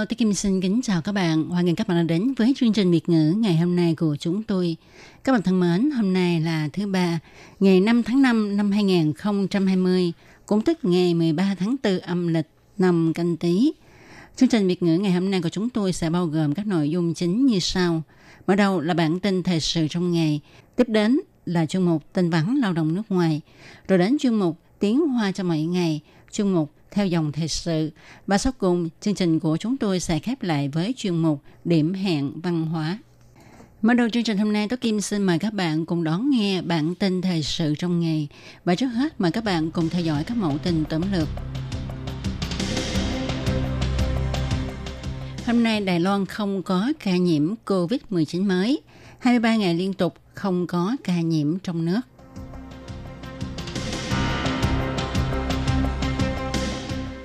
Hello, tôi Kim xin kính chào các bạn. Hoan nghênh các bạn đã đến với chương trình Việt ngữ ngày hôm nay của chúng tôi. Các bạn thân mến, hôm nay là thứ ba, ngày 5 tháng 5 năm 2020, cũng tức ngày 13 tháng 4 âm lịch năm canh tí. Chương trình Việt ngữ ngày hôm nay của chúng tôi sẽ bao gồm các nội dung chính như sau. Mở đầu là bản tin thời sự trong ngày, tiếp đến là chuyên mục tin vắn lao động nước ngoài, rồi đến chuyên mục tiếng hoa cho mọi ngày, chuyên mục theo dòng thời sự. Và sau cùng, chương trình của chúng tôi sẽ khép lại với chuyên mục Điểm hẹn văn hóa. Mở đầu chương trình hôm nay, Tố Kim xin mời các bạn cùng đón nghe bản tin thời sự trong ngày. Và trước hết, mời các bạn cùng theo dõi các mẫu tin tóm lược. Hôm nay Đài Loan không có ca nhiễm COVID-19 mới. 23 ngày liên tục không có ca nhiễm trong nước.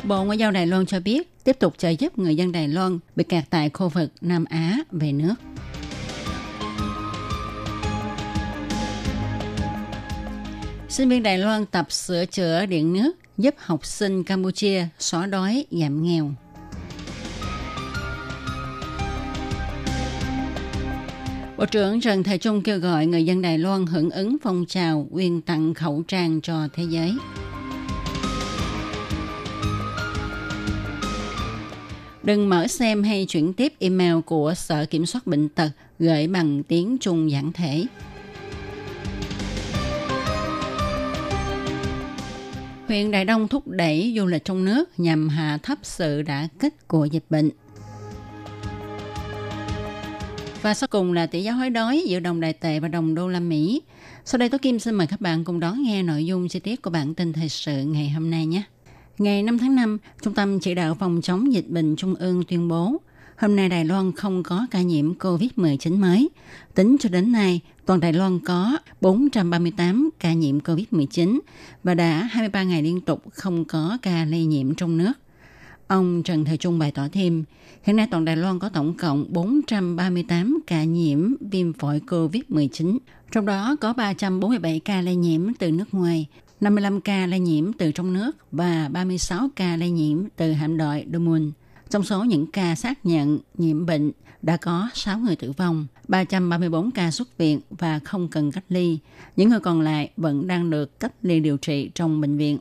Bộ Ngoại giao Đài Loan cho biết tiếp tục trợ giúp người dân Đài Loan bị kẹt tại khu vực Nam Á về nước. Sinh viên Đài Loan tập sửa chữa điện nước giúp học sinh Campuchia xóa đói, giảm nghèo. Bộ trưởng Trần Thầy Trung kêu gọi người dân Đài Loan hưởng ứng phong trào quyên tặng khẩu trang cho thế giới. Đừng mở xem hay chuyển tiếp email của Sở Kiểm soát Bệnh tật gửi bằng tiếng Trung giản thể. Huyện Đại Đông thúc đẩy du lịch trong nước nhằm hạ thấp sự đã kích của dịch bệnh. Và sau cùng là tỷ giá hối đoái giữa đồng đại tệ và đồng đô la Mỹ. Sau đây Tố Kim xin mời các bạn cùng đón nghe nội dung chi tiết của bản tin thời sự ngày hôm nay nhé. Ngày 5 tháng 5, Trung tâm Chỉ đạo Phòng chống dịch bệnh Trung ương tuyên bố hôm nay Đài Loan không có ca nhiễm COVID-19 mới. Tính cho đến nay, toàn Đài Loan có 438 ca nhiễm COVID-19 và đã 23 ngày liên tục không có ca lây nhiễm trong nước. Ông Trần Thời Trung bày tỏ thêm, hiện nay toàn Đài Loan có tổng cộng 438 ca nhiễm viêm phổi COVID-19, trong đó có 347 ca lây nhiễm từ nước ngoài, 55 ca lây nhiễm từ trong nước và 36 ca lây nhiễm từ hạm đội Domun. Trong số những ca xác nhận nhiễm bệnh đã có 6 người tử vong, 334 ca xuất viện và không cần cách ly. Những người còn lại vẫn đang được cách ly điều trị trong bệnh viện.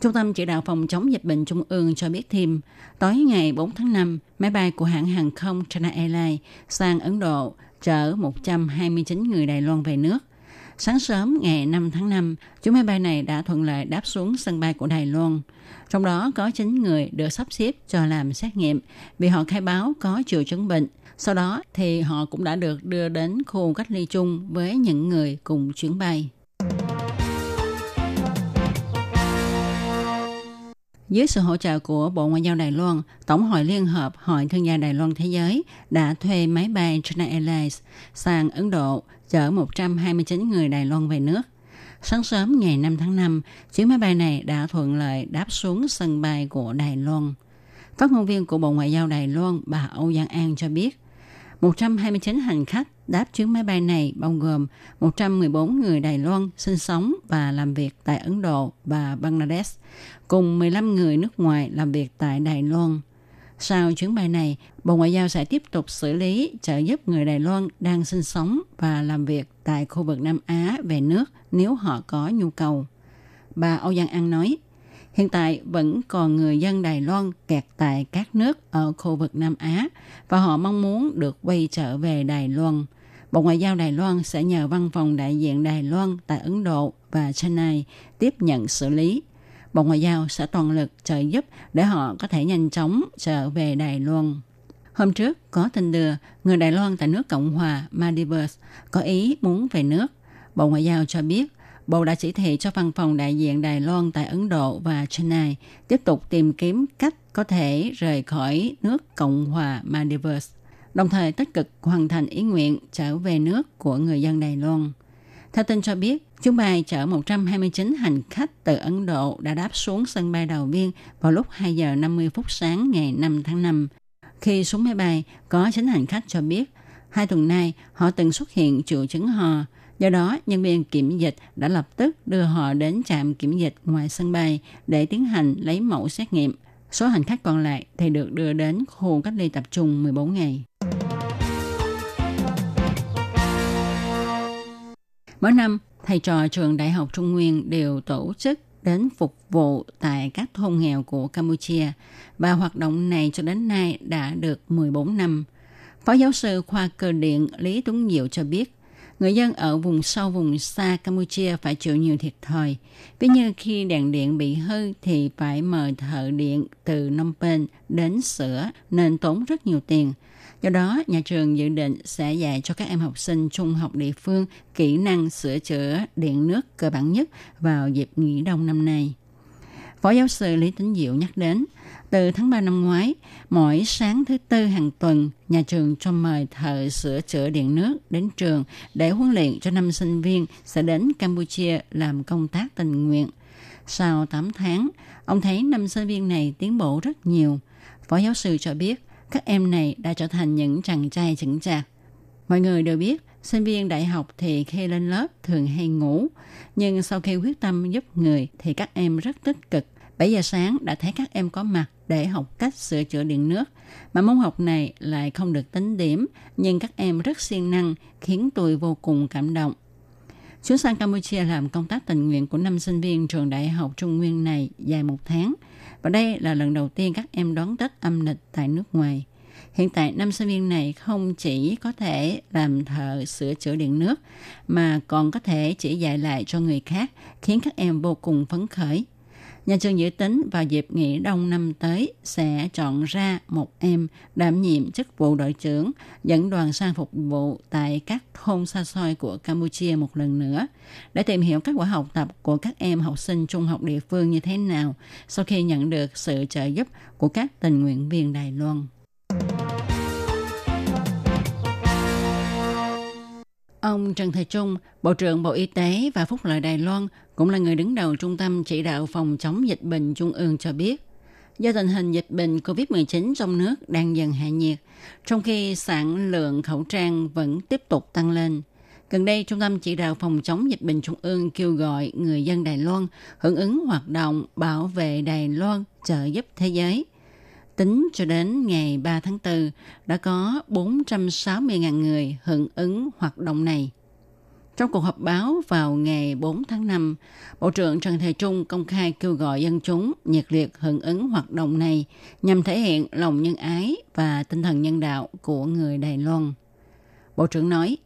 Trung tâm chỉ đạo phòng chống dịch bệnh Trung ương cho biết thêm, tối ngày 4 tháng 5, máy bay của hãng hàng không China Airlines sang Ấn Độ chở 129 người Đài Loan về nước. Sáng sớm ngày 5 tháng 5, chuyến máy bay này đã thuận lợi đáp xuống sân bay của Đài Loan. Trong đó có 9 người được sắp xếp cho làm xét nghiệm vì họ khai báo có triệu chứng bệnh. Sau đó thì họ cũng đã được đưa đến khu cách ly chung với những người cùng chuyến bay. Dưới sự hỗ trợ của Bộ Ngoại giao Đài Loan, Tổng hội Liên hợp Hội Thương gia Đài Loan Thế giới đã thuê máy bay China Airlines sang Ấn Độ chở 129 người Đài Loan về nước. Sáng sớm ngày 5 tháng 5, chuyến máy bay này đã thuận lợi đáp xuống sân bay của Đài Loan. Phát ngôn viên của Bộ Ngoại giao Đài Loan, bà Âu Giang An cho biết, 129 hành khách đáp chuyến máy bay này bao gồm 114 người Đài Loan sinh sống và làm việc tại Ấn Độ và Bangladesh, cùng 15 người nước ngoài làm việc tại Đài Loan. Sau chuyến bay này, Bộ Ngoại giao sẽ tiếp tục xử lý trợ giúp người Đài Loan đang sinh sống và làm việc tại khu vực Nam Á về nước nếu họ có nhu cầu. Bà Âu Giang An nói, hiện tại vẫn còn người dân Đài Loan kẹt tại các nước ở khu vực Nam Á và họ mong muốn được quay trở về Đài Loan. Bộ Ngoại giao Đài Loan sẽ nhờ văn phòng đại diện Đài Loan tại Ấn Độ và Chennai tiếp nhận xử lý. Bộ Ngoại giao sẽ toàn lực trợ giúp để họ có thể nhanh chóng trở về Đài Loan. Hôm trước, có tin đưa người Đài Loan tại nước Cộng hòa Maldives có ý muốn về nước. Bộ Ngoại giao cho biết Bộ đã chỉ thị cho văn phòng đại diện Đài Loan tại Ấn Độ và Chennai tiếp tục tìm kiếm cách có thể rời khỏi nước Cộng hòa Maldives, đồng thời tích cực hoàn thành ý nguyện trở về nước của người dân Đài Loan. Theo tin cho biết, chuyến bay chở 129 hành khách từ Ấn Độ đã đáp xuống sân bay đầu viên vào lúc 2 giờ 50 phút sáng ngày 5 tháng 5. Khi xuống máy bay, có chính hành khách cho biết hai tuần nay họ từng xuất hiện triệu chứng ho. Do đó, nhân viên kiểm dịch đã lập tức đưa họ đến trạm kiểm dịch ngoài sân bay để tiến hành lấy mẫu xét nghiệm. Số hành khách còn lại thì được đưa đến khu cách ly tập trung 14 ngày. Mỗi năm, thầy trò trường Đại học Trung Nguyên đều tổ chức đến phục vụ tại các thôn nghèo của Campuchia và hoạt động này cho đến nay đã được 14 năm. Phó giáo sư khoa cơ điện Lý Tuấn Diệu cho biết, người dân ở vùng sâu vùng xa Campuchia phải chịu nhiều thiệt thòi. Ví như khi đèn điện bị hư thì phải mời thợ điện từ Phnom Penh đến sửa nên tốn rất nhiều tiền. Do đó, nhà trường dự định sẽ dạy cho các em học sinh trung học địa phương kỹ năng sửa chữa điện nước cơ bản nhất vào dịp nghỉ đông năm nay. Phó giáo sư Lý Tính Diệu nhắc đến, từ tháng 3 năm ngoái, mỗi sáng thứ tư hàng tuần, nhà trường cho mời thợ sửa chữa điện nước đến trường để huấn luyện cho năm sinh viên sẽ đến Campuchia làm công tác tình nguyện. Sau 8 tháng, ông thấy năm sinh viên này tiến bộ rất nhiều. Phó giáo sư cho biết, các em này đã trở thành những chàng trai chững chạc. Mọi người đều biết, sinh viên đại học thì khi lên lớp thường hay ngủ, nhưng sau khi quyết tâm giúp người thì các em rất tích cực. 7 giờ sáng đã thấy các em có mặt để học cách sửa chữa điện nước. Mà môn học này lại không được tính điểm, nhưng các em rất siêng năng, khiến tôi vô cùng cảm động. Chuyến sang Campuchia làm công tác tình nguyện của năm sinh viên trường đại học Trung Nguyên này dài một tháng. Và đây là lần đầu tiên các em đón Tết âm lịch tại nước ngoài. Hiện tại năm sinh viên này không chỉ có thể làm thợ sửa chữa điện nước mà còn có thể chỉ dạy lại cho người khác khiến các em vô cùng phấn khởi. Nhà trường dự tính vào dịp nghỉ đông năm tới sẽ chọn ra một em đảm nhiệm chức vụ đội trưởng, dẫn đoàn sang phục vụ tại các thôn xa xôi của Campuchia một lần nữa để tìm hiểu kết quả học tập của các em học sinh trung học địa phương như thế nào sau khi nhận được sự trợ giúp của các tình nguyện viên Đài Loan. Ông Trần Thầy Trung, Bộ trưởng Bộ Y tế và Phúc lợi Đài Loan, cũng là người đứng đầu Trung tâm Chỉ đạo Phòng chống dịch bệnh Trung ương cho biết, do tình hình dịch bệnh COVID-19 trong nước đang dần hạ nhiệt, trong khi sản lượng khẩu trang vẫn tiếp tục tăng lên. Gần đây, Trung tâm Chỉ đạo Phòng chống dịch bệnh Trung ương kêu gọi người dân Đài Loan hưởng ứng hoạt động bảo vệ Đài Loan trợ giúp thế giới – Tính cho đến ngày 3 tháng 4, đã có 460.000 người hưởng ứng hoạt động này. Trong cuộc họp báo vào ngày 4 tháng 5, Bộ trưởng Trần Thề Trung công khai kêu gọi dân chúng nhiệt liệt hưởng ứng hoạt động này nhằm thể hiện lòng nhân ái và tinh thần nhân đạo của người Đài Loan. Bộ trưởng nói,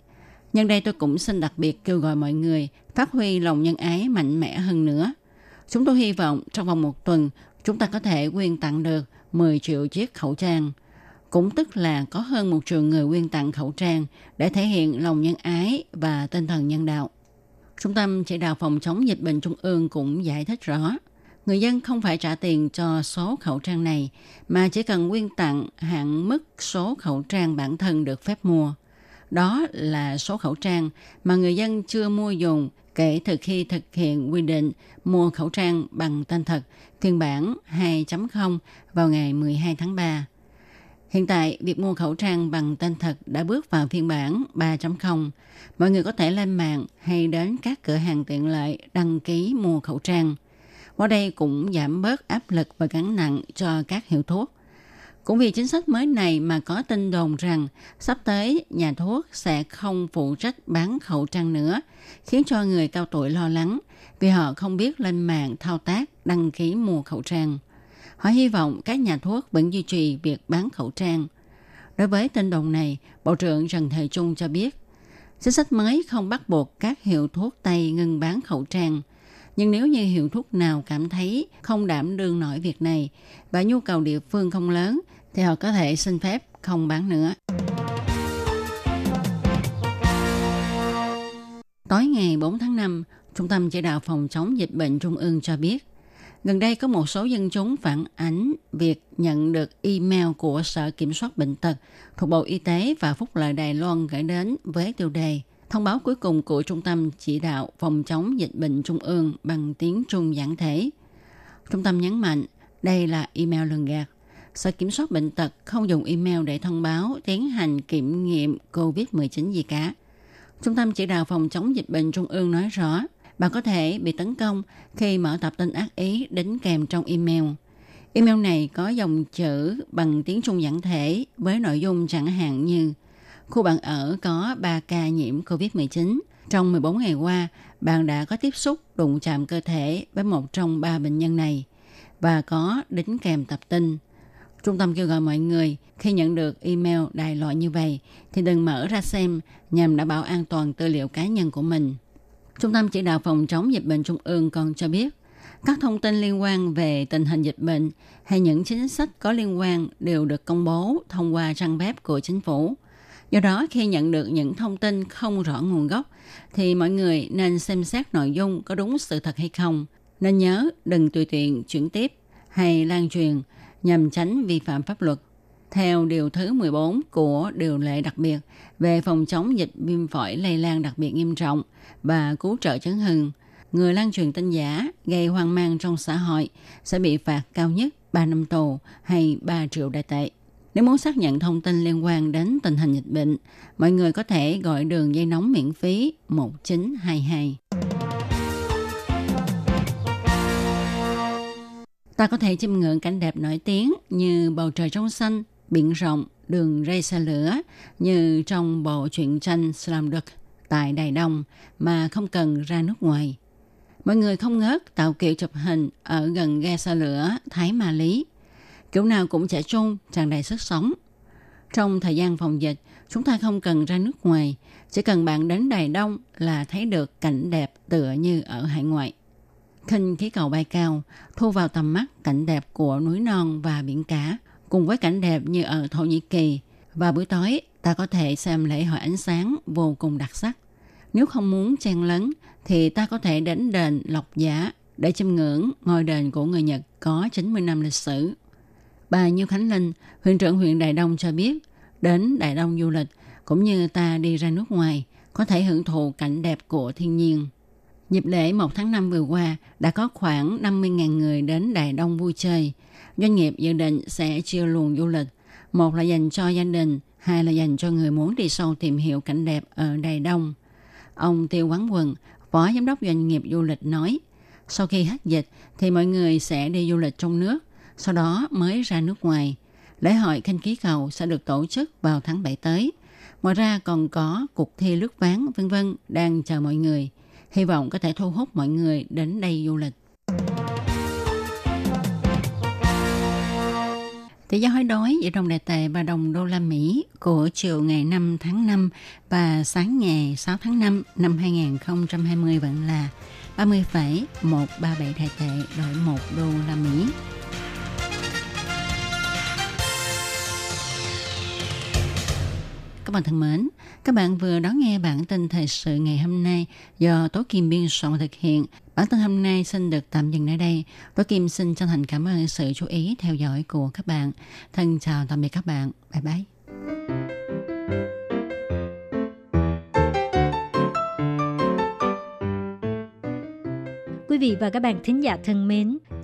nhân đây tôi cũng xin đặc biệt kêu gọi mọi người phát huy lòng nhân ái mạnh mẽ hơn nữa. Chúng tôi hy vọng trong vòng một tuần chúng ta có thể quyên tặng được 10 triệu chiếc khẩu trang. Cũng tức là có hơn một triệu người quyên tặng khẩu trang để thể hiện lòng nhân ái và tinh thần nhân đạo. Trung tâm chỉ đạo phòng chống dịch bệnh trung ương cũng giải thích rõ, người dân không phải trả tiền cho số khẩu trang này, mà chỉ cần quyên tặng hạn mức số khẩu trang bản thân được phép mua. Đó là số khẩu trang mà người dân chưa mua dùng kể từ khi thực hiện quy định mua khẩu trang bằng tên thật phiên bản 2.0 vào ngày 12 tháng 3. Hiện tại, việc mua khẩu trang bằng tên thật đã bước vào phiên bản 3.0. Mọi người có thể lên mạng hay đến các cửa hàng tiện lợi đăng ký mua khẩu trang. Qua đây cũng giảm bớt áp lực và gắn nặng cho các hiệu thuốc. Cũng vì chính sách mới này mà có tin đồn rằng sắp tới nhà thuốc sẽ không phụ trách bán khẩu trang nữa, khiến cho người cao tuổi lo lắng vì họ không biết lên mạng thao tác đăng ký mua khẩu trang. Họ hy vọng các nhà thuốc vẫn duy trì việc bán khẩu trang. Đối với tin đồn này, Bộ trưởng Trần Thời Trung cho biết, chính sách mới không bắt buộc các hiệu thuốc Tây ngừng bán khẩu trang. Nhưng nếu như hiệu thuốc nào cảm thấy không đảm đương nổi việc này và nhu cầu địa phương không lớn thì họ có thể xin phép không bán nữa. Tối ngày 4 tháng 5, Trung tâm Chỉ đạo Phòng chống dịch bệnh Trung ương cho biết, gần đây có một số dân chúng phản ánh việc nhận được email của Sở Kiểm soát Bệnh tật thuộc Bộ Y tế và Phúc lợi Đài Loan gửi đến với tiêu đề Thông báo cuối cùng của Trung tâm Chỉ đạo Phòng chống dịch bệnh Trung ương bằng tiếng Trung giản thể. Trung tâm nhấn mạnh đây là email lường gạt. Sở Kiểm soát Bệnh tật không dùng email để thông báo tiến hành kiểm nghiệm COVID-19 gì cả. Trung tâm Chỉ đạo Phòng chống dịch bệnh Trung ương nói rõ, bạn có thể bị tấn công khi mở tập tin ác ý đính kèm trong email. Email này có dòng chữ bằng tiếng Trung giản thể với nội dung chẳng hạn như khu bạn ở có 3 ca nhiễm COVID-19. Trong 14 ngày qua, bạn đã có tiếp xúc đụng chạm cơ thể với một trong ba bệnh nhân này và có đính kèm tập tin. Trung tâm kêu gọi mọi người khi nhận được email đại loại như vậy thì đừng mở ra xem nhằm đảm bảo an toàn tư liệu cá nhân của mình. Trung tâm chỉ đạo phòng chống dịch bệnh trung ương còn cho biết các thông tin liên quan về tình hình dịch bệnh hay những chính sách có liên quan đều được công bố thông qua trang web của chính phủ. Do đó, khi nhận được những thông tin không rõ nguồn gốc, thì mọi người nên xem xét nội dung có đúng sự thật hay không. Nên nhớ đừng tùy tiện chuyển tiếp hay lan truyền nhằm tránh vi phạm pháp luật. Theo Điều thứ 14 của Điều lệ đặc biệt về phòng chống dịch viêm phổi lây lan đặc biệt nghiêm trọng và cứu trợ chấn hưng, người lan truyền tin giả gây hoang mang trong xã hội sẽ bị phạt cao nhất 3 năm tù hay 3 triệu đại tệ. Nếu muốn xác nhận thông tin liên quan đến tình hình dịch bệnh, mọi người có thể gọi đường dây nóng miễn phí 1922. Ta có thể chiêm ngưỡng cảnh đẹp nổi tiếng như bầu trời trong xanh, biển rộng, đường ray xe lửa như trong bộ truyện tranh Slumdog tại Đài Đông mà không cần ra nước ngoài. Mọi người không ngớt tạo kiểu chụp hình ở gần ga xe lửa Thái Ma Lý – kiểu nào cũng trẻ trung, tràn đầy sức sống. Trong thời gian phòng dịch, chúng ta không cần ra nước ngoài, chỉ cần bạn đến Đài Đông là thấy được cảnh đẹp tựa như ở hải ngoại. Khinh khí cầu bay cao, thu vào tầm mắt cảnh đẹp của núi non và biển cả, cùng với cảnh đẹp như ở Thổ Nhĩ Kỳ. Và buổi tối, ta có thể xem lễ hội ánh sáng vô cùng đặc sắc. Nếu không muốn chen lấn, thì ta có thể đến đền Lộc Giả để chiêm ngưỡng ngôi đền của người Nhật có 90 năm lịch sử. Bà Nhiêu Khánh Linh, huyện trưởng huyện Đại Đông cho biết, đến Đại Đông du lịch cũng như ta đi ra nước ngoài có thể hưởng thụ cảnh đẹp của thiên nhiên. Dịp lễ 1 tháng 5 vừa qua đã có khoảng 50.000 người đến đài Đông vui chơi. Doanh nghiệp dự định sẽ chia luồng du lịch. Một là dành cho gia đình, hai là dành cho người muốn đi sâu tìm hiểu cảnh đẹp ở Đài Đông. Ông Tiêu Quán Quần, Phó Giám đốc Doanh nghiệp Du lịch nói, sau khi hết dịch thì mọi người sẽ đi du lịch trong nước sau đó mới ra nước ngoài. Lễ hội khinh khí cầu sẽ được tổ chức vào tháng 7 tới. Ngoài ra còn có cuộc thi lướt ván vân vân đang chờ mọi người. Hy vọng có thể thu hút mọi người đến đây du lịch. Tỷ giá hối đoái giữa đồng đại tệ và đồng đô la Mỹ của chiều ngày 5 tháng 5 và sáng ngày 6 tháng 5 năm 2020 vẫn là 30,137 đại tệ đổi 1 đô la Mỹ. Bạn thân mến, các bạn vừa đón nghe bản tin thời sự ngày hôm nay do Tố Kim biên soạn thực hiện. Bản tin hôm nay xin được tạm dừng ở đây. Tố Kim xin chân thành cảm ơn sự chú ý theo dõi của các bạn. Thân chào tạm biệt các bạn. Bye bye. Quý vị và các bạn thính giả thân mến,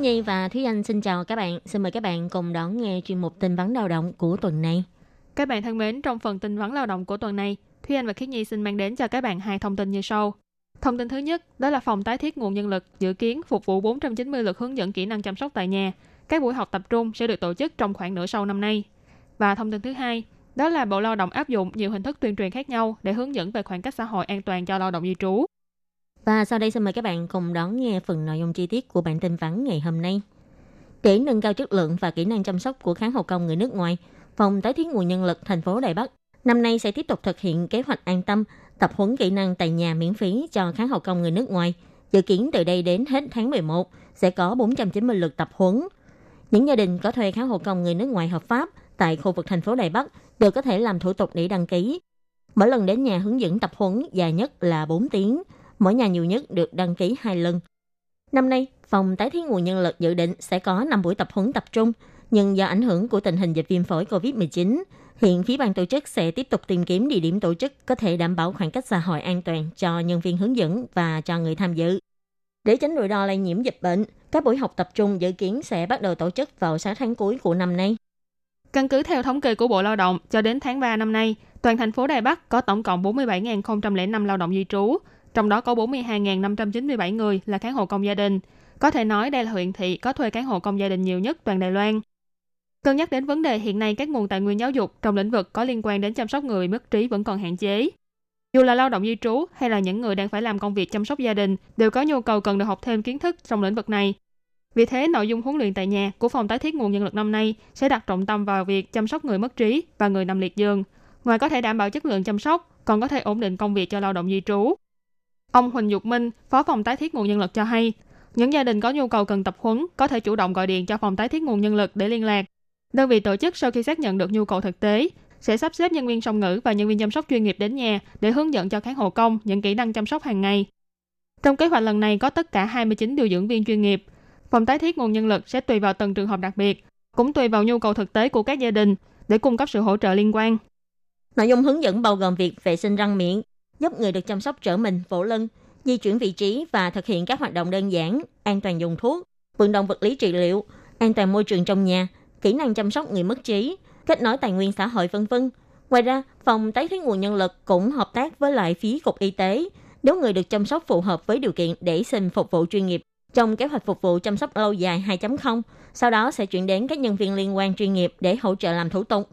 Khi Nhi và Thúy Anh xin chào các bạn. Xin mời các bạn cùng đón nghe chuyên mục tin vắn lao động của tuần này. Các bạn thân mến, trong phần tin vắn lao động của tuần này, Thúy Anh và Khiết Nhi xin mang đến cho các bạn hai thông tin như sau. Thông tin thứ nhất, đó là phòng tái thiết nguồn nhân lực dự kiến phục vụ 490 lượt hướng dẫn kỹ năng chăm sóc tại nhà. Các buổi học tập trung sẽ được tổ chức trong khoảng nửa sau năm nay. Và thông tin thứ hai, đó là Bộ Lao động áp dụng nhiều hình thức tuyên truyền khác nhau để hướng dẫn về khoảng cách xã hội an toàn cho lao động di trú. Và sau đây xin mời các bạn cùng đón nghe phần nội dung chi tiết của bản tin vắn ngày hôm nay. Để nâng cao chất lượng và kỹ năng chăm sóc của kháng hậu công người nước ngoài, Phòng tái thiết nguồn nhân lực thành phố Đài Bắc năm nay sẽ tiếp tục thực hiện kế hoạch an tâm tập huấn kỹ năng tại nhà miễn phí cho kháng hậu công người nước ngoài. Dự kiến từ đây đến hết tháng 11 sẽ có 490 lượt tập huấn. Những gia đình có thuê kháng hộ công người nước ngoài hợp pháp tại khu vực thành phố Đài Bắc đều có thể làm thủ tục để đăng ký. Mỗi lần đến nhà hướng dẫn tập huấn dài nhất là 4 tiếng, mỗi nhà nhiều nhất được đăng ký 2 lần. Năm nay, phòng tái thiết nguồn nhân lực dự định sẽ có 5 buổi tập huấn tập trung, nhưng do ảnh hưởng của tình hình dịch viêm phổi COVID-19, hiện phía ban tổ chức sẽ tiếp tục tìm kiếm địa điểm tổ chức có thể đảm bảo khoảng cách xã hội an toàn cho nhân viên hướng dẫn và cho người tham dự. Để tránh rủi ro lây nhiễm dịch bệnh, các buổi học tập trung dự kiến sẽ bắt đầu tổ chức vào 6 tháng cuối của năm nay. Căn cứ theo thống kê của Bộ Lao động, cho đến tháng 3 năm nay, toàn thành phố Đài Bắc có tổng cộng 47.005 lao động di trú, trong đó có 42.597 người là cán hộ công gia đình. Có thể nói đây là huyện thị có thuê cán hộ công gia đình nhiều nhất toàn Đài Loan. Cân nhắc đến vấn đề hiện nay các nguồn tài nguyên giáo dục trong lĩnh vực có liên quan đến chăm sóc người bị mất trí vẫn còn hạn chế. Dù là lao động di trú hay là những người đang phải làm công việc chăm sóc gia đình đều có nhu cầu cần được học thêm kiến thức trong lĩnh vực này. Vì thế, nội dung huấn luyện tại nhà của phòng tái thiết nguồn nhân lực năm nay sẽ đặt trọng tâm vào việc chăm sóc người mất trí và người nằm liệt giường. Ngoài có thể đảm bảo chất lượng chăm sóc, còn có thể ổn định công việc cho lao động di trú. Ông Huỳnh Dục Minh, Phó phòng tái thiết nguồn nhân lực cho hay, những gia đình có nhu cầu cần tập huấn có thể chủ động gọi điện cho phòng tái thiết nguồn nhân lực để liên lạc. Đơn vị tổ chức sau khi xác nhận được nhu cầu thực tế sẽ sắp xếp nhân viên song ngữ và nhân viên chăm sóc chuyên nghiệp đến nhà để hướng dẫn cho khán hộ công những kỹ năng chăm sóc hàng ngày. Trong kế hoạch lần này có tất cả 29 điều dưỡng viên chuyên nghiệp. Phòng tái thiết nguồn nhân lực sẽ tùy vào từng trường hợp đặc biệt, cũng tùy vào nhu cầu thực tế của các gia đình để cung cấp sự hỗ trợ liên quan. Nội dung hướng dẫn bao gồm việc vệ sinh răng miệng, giúp người được chăm sóc trở mình, vỗ lưng, di chuyển vị trí và thực hiện các hoạt động đơn giản, an toàn dùng thuốc, vận động vật lý trị liệu, an toàn môi trường trong nhà, kỹ năng chăm sóc người mất trí, kết nối tài nguyên xã hội vân vân. Ngoài ra, phòng tái thiết nguồn nhân lực cũng hợp tác với lại phía cục y tế nếu người được chăm sóc phù hợp với điều kiện để xin phục vụ chuyên nghiệp trong kế hoạch phục vụ chăm sóc lâu dài 2.0, sau đó sẽ chuyển đến các nhân viên liên quan chuyên nghiệp để hỗ trợ làm thủ tục.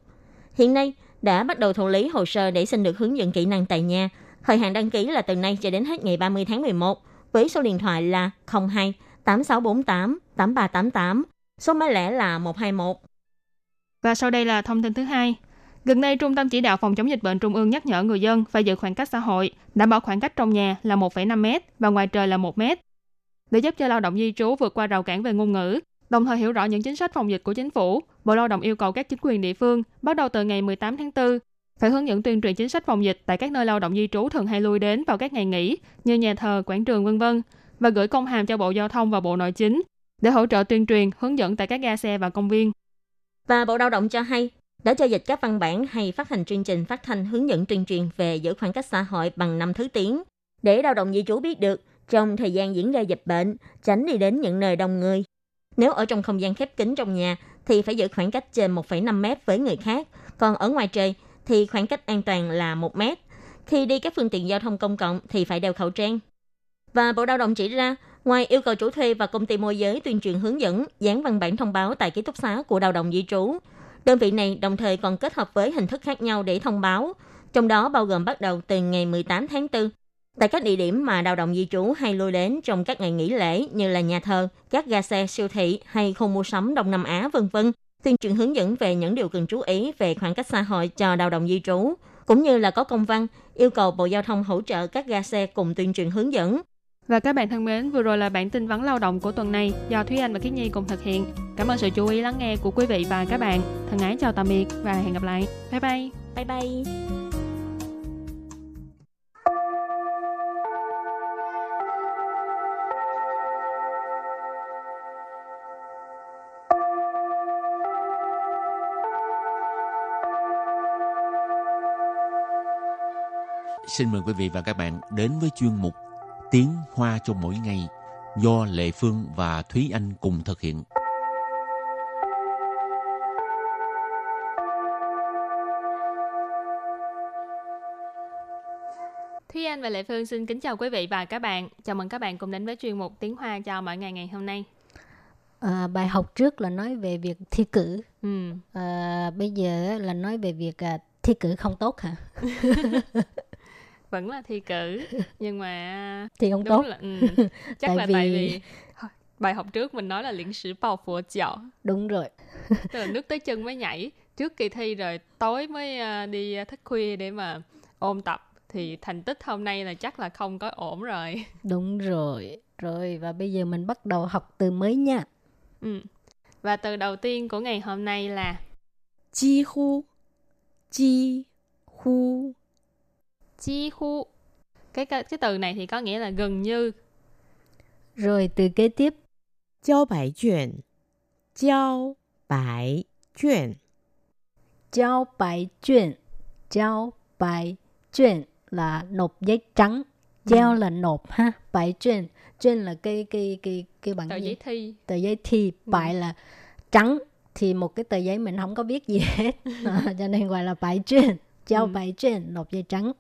Hiện nay, đã bắt đầu thụ lý hồ sơ để xin được hướng dẫn kỹ năng tại nhà. Thời hạn đăng ký là từ nay cho đến hết ngày 30 tháng 11, với số điện thoại là 02 8648 8388, số máy lẻ là 121. Và sau đây là thông tin thứ hai. Gần đây, Trung tâm Chỉ đạo Phòng chống dịch bệnh Trung ương nhắc nhở người dân phải giữ khoảng cách xã hội, đảm bảo khoảng cách trong nhà là 1,5 m và ngoài trời là 1 m. Để giúp cho lao động di trú vượt qua rào cản về ngôn ngữ, đồng thời hiểu rõ những chính sách phòng dịch của chính phủ, Bộ Lao động yêu cầu các chính quyền địa phương bắt đầu từ ngày 18 tháng 4 phải hướng dẫn tuyên truyền chính sách phòng dịch tại các nơi lao động di trú thường hay lui đến vào các ngày nghỉ như nhà thờ, quảng trường vân vân và gửi công hàm cho Bộ Giao thông và Bộ Nội chính để hỗ trợ tuyên truyền, hướng dẫn tại các ga xe và công viên. Và Bộ Lao động cho hay, đã cho dịch các văn bản hay phát hành chương trình phát thanh hướng dẫn tuyên truyền về giữ khoảng cách xã hội bằng năm thứ tiếng để lao động di trú biết được trong thời gian diễn ra dịch bệnh, tránh đi đến những nơi đông người. Nếu ở trong không gian khép kín trong nhà thì phải giữ khoảng cách trên 1,5 mét với người khác, còn ở ngoài trời thì khoảng cách an toàn là 1 mét. Khi đi các phương tiện giao thông công cộng thì phải đeo khẩu trang. Và Bộ Lao động chỉ ra, ngoài yêu cầu chủ thuê và công ty môi giới tuyên truyền hướng dẫn, dán văn bản thông báo tại ký túc xá của lao động di trú, đơn vị này đồng thời còn kết hợp với hình thức khác nhau để thông báo, trong đó bao gồm bắt đầu từ ngày 18 tháng 4 tại các địa điểm mà lao động di trú hay lui đến trong các ngày nghỉ lễ như là nhà thờ, các ga xe, siêu thị hay khu mua sắm Đông Nam Á vân vân, tuyên truyền hướng dẫn về những điều cần chú ý về khoảng cách xã hội cho lao động di trú, cũng như là có công văn yêu cầu Bộ Giao thông hỗ trợ các ga xe cùng tuyên truyền hướng dẫn. Và các bạn thân mến, vừa rồi là bản tin vắn lao động của tuần này do Thúy Anh và Khiết Nhi cùng thực hiện. Cảm ơn sự chú ý lắng nghe của quý vị và các bạn. Thân ái chào tạm biệt và hẹn gặp lại. Bye bye. Bye bye. Xin mời quý vị và các bạn đến với chuyên mục Tiếng Hoa cho mỗi ngày do Lệ Phương và Thúy Anh cùng thực hiện. Thúy Anh và Lệ Phương xin kính chào quý vị và các bạn. Chào mừng các bạn cùng đến với chuyên mục Tiếng Hoa cho mỗi ngày ngày hôm nay. À, bài học trước là nói về việc thi cử. Ừ. À, bây giờ là nói về việc à, thi cử không tốt hả? vẫn là thi cử nhưng mà thì không tốt. là, ừ, chắc tại là vì... tại vì bài học trước mình nói là liễn sử bào phủa chảo đúng rồi. Tức là nước tới chân mới nhảy. Trước kỳ thi rồi tối mới ờ, đi ờ, thức khuya để mà ôn tập. Thì thành tích hôm nay là chắc là không có ổn rồi. Đúng rồi. Rồi và bây giờ mình bắt đầu học từ mới nha. Ừ. Và từ đầu tiên của ngày hôm nay là chi hu. Chi hu chi hu cái, cái cái từ này thì có nghĩa là gần như. Rồi từ kế tiếp. Giao bài chuyển. Giao bài chuyển. Giao bài chuyển. Giao bài chuyển là nộp giấy trắng. Ừ. Giao là nộp ha bài chuyển. Chuyển là cái cái cái cái bản tờ giấy thi. Tờ giấy thi. Bài ừ. là trắng. Thì một cái tờ giấy mình không có biết gì hết. À, cho nên gọi là bài chuyển. Giao ừ. bài chuyển nộp giấy trắng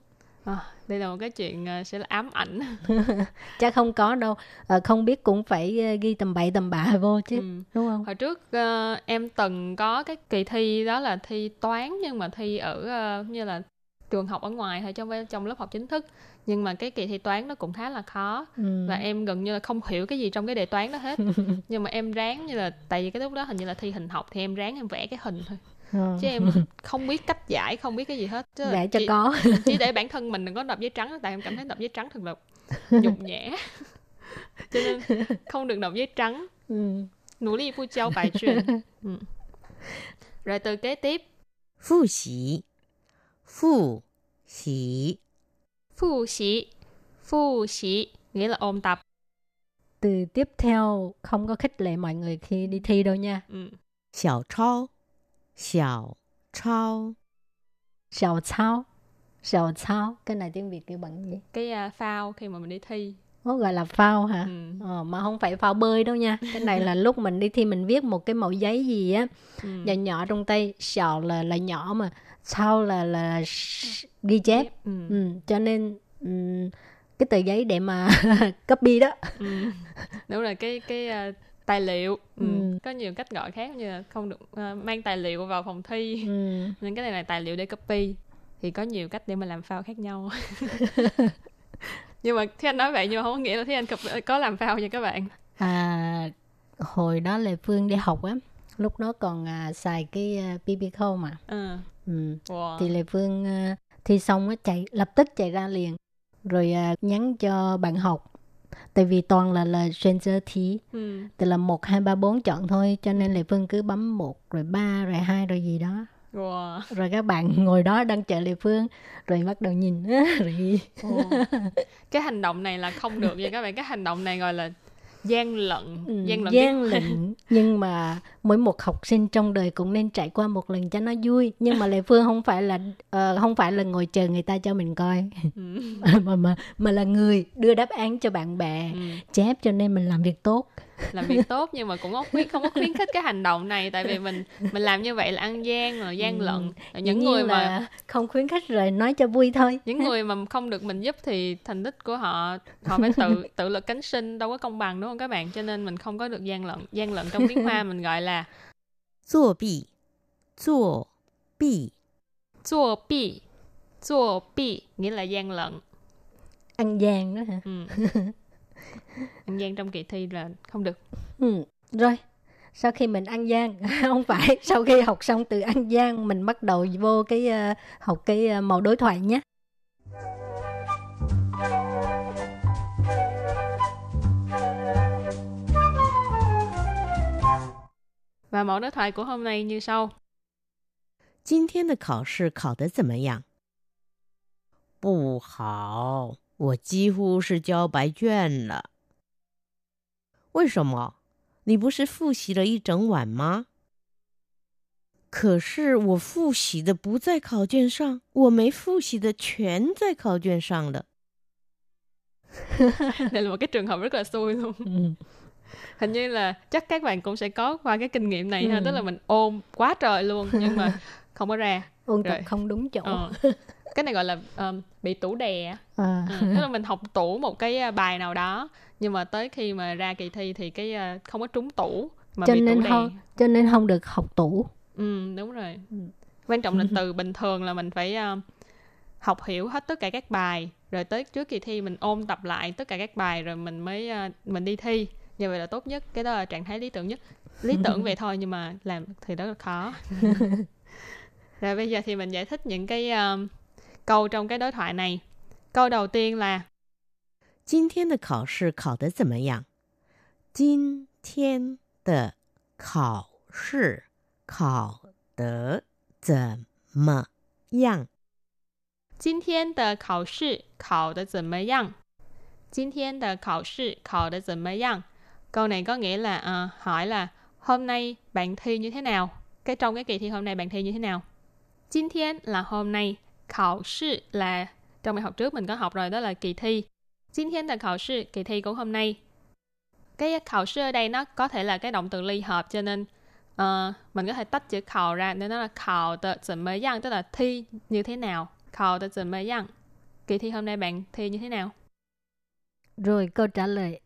à, đây là một cái chuyện à, sẽ là ám ảnh. Chắc không có đâu. À, không biết cũng phải ờ, ghi tầm bậy tầm bạ vô chứ ừ. đúng không? Hồi trước ờ, em từng có cái kỳ thi đó là thi toán nhưng mà thi ở ờ, như là trường học ở ngoài thôi trong trong lớp học chính thức. Nhưng mà cái kỳ thi toán nó cũng khá là khó ừ. và em gần như là không hiểu cái gì trong cái đề toán đó hết. Nhưng mà em ráng như là tại vì cái lúc đó hình như là thi hình học thì em ráng em vẽ cái hình thôi Ờ. chứ em không biết cách giải không biết cái gì hết. Chứ để cho chỉ, có. chỉ để bản thân mình đừng có nộp giấy trắng tại em cảm thấy nộp giấy trắng thật là nhục nhã. Cho nên không được nộp giấy trắng. Ừ. nỗ lực phụ trao bài chuyện ừ. rồi từ kế tiếp. Phụ xí phụ xí phụ xí phụ xí nghĩa là ôn tập. Từ tiếp theo không có khích lệ mọi người khi đi thi đâu nha. Ừ. Xiao Chao. 小抄，sào chao sào chao cái này tiếng việt kêu bằng gì? cái uh, phao khi mà mình đi thi. Nó gọi là phao hả? Ừ. Ờ, mà không phải phao bơi đâu nha. Cái này là lúc mình đi thi mình viết một cái mẫu giấy gì á. Ừ. nhỏ nhỏ trong tay sào là là nhỏ mà. Sau là là ghi chép. Ừ. ừ, cho nên ừm, cái tờ giấy để mà copy đó. Ừ. đúng rồi cái cái uh, tài liệu ừ. Ừ. có nhiều cách gọi khác như là không được uh, mang tài liệu vào phòng thi ừ. nên cái này là tài liệu để copy thì có nhiều cách để mà làm phao khác nhau nhưng mà thế anh nói vậy nhưng mà không có nghĩa là thế anh có làm phao nha các bạn à hồi đó là phương đi học á lúc đó còn à, xài cái à, BB khâu mà ừ. ừ. wow. thì Lê Phương à, thi xong á chạy lập tức chạy ra liền rồi à, nhắn cho bạn học tại vì toàn là là stranger thi ừ. tức là một hai ba bốn chọn thôi cho nên Lê Phương cứ bấm một rồi ba rồi hai rồi gì đó Wow. rồi các bạn ngồi đó đang chờ Lê Phương rồi bắt đầu nhìn rồi Wow. cái hành động này là không được nha các bạn cái hành động này gọi là gian lận Ừ, gian lận gian lận nhưng mà mỗi một học sinh trong đời cũng nên trải qua một lần cho nó vui. Nhưng mà Lê Phương không phải là ờ, không phải là ngồi chờ người ta cho mình coi. Ừ. mà mà mà là người đưa đáp án cho bạn bè Ừ. chép cho nên mình làm việc tốt. Làm việc tốt nhưng mà cũng không khuyến không có khuyến khích cái hành động này. Tại vì mình mình làm như vậy là ăn gian rồi gian Ừ. lận. Rồi những người mà không khuyến khích rồi nói cho vui thôi. Những người mà không được mình giúp thì thành tích của họ họ phải tự tự lực cánh sinh đâu có công bằng đúng không các bạn? Cho nên mình không có được gian lận gian lận trong tiếng hoa mình gọi là 作弊，作弊， chua bi chua bi nghĩa là gian lận ăn gian đó hả ừ. ăn gian trong kỳ thi là không được ừ. rồi sau khi mình ăn gian không phải sau khi học xong từ ăn gian mình bắt đầu vô cái ờ, học cái ờ, mẫu đối thoại nhé Và mẫu đối thoại của hôm nay như sau. 今天的考试考得怎么样？不好，我几乎是交白卷了。为什么？你不是复习了一整晚吗？可是我复习的不在考卷上，我没复习的全在考卷上了。 Đây là một cái trường hợp rất là xui luôn. Hình như là chắc các bạn cũng sẽ có qua cái kinh nghiệm này ha. Ừ. Tức là mình ôm quá trời luôn nhưng mà không có ra. ôn tập không đúng chỗ Ờ. Cái này gọi là um, bị tủ đè. à. Ừ. Tức là mình học tủ một cái uh, bài nào đó nhưng mà tới khi mà ra kỳ thi thì cái uh, không có trúng tủ mà cho bị nên tủ đè. không cho nên không được học tủ Ừ, đúng rồi. Ừ. Quan trọng là từ bình thường là mình phải uh, học hiểu hết tất cả các bài rồi tới trước kỳ thi mình ôn tập lại tất cả các bài rồi mình mới uh, mình đi thi Như vậy là tốt nhất. Cái đó là trạng thái lý tưởng nhất. Lý tưởng vậy thôi nhưng mà làm thì rất là khó. rồi bây giờ thì mình giải thích những cái uh, câu trong cái đối thoại này. Câu đầu tiên là 今天的考试考得怎么样？今天的考试考得怎么样？今天的考试考得怎么样？今天的考试考得怎么样 câu này có nghĩa là uh, hỏi là hôm nay bạn thi như thế nào? Cái trong cái kỳ thi hôm nay bạn thi như thế nào? Jin thiên là hôm nay khảo sư là trong bài học trước mình có học rồi đó là kỳ thi. Jin thiên là khảo sư kỳ thi của hôm nay. Cái khảo sư ở đây nó có thể là cái động từ ly hợp cho nên uh, mình có thể tách chữ khảo ra nên nó là khảo tờ chuẩn mới dặn tức là thi như thế nào. Khảo tờ chuẩn mới dặn kỳ thi hôm nay bạn thi như thế nào? Rồi câu trả lời.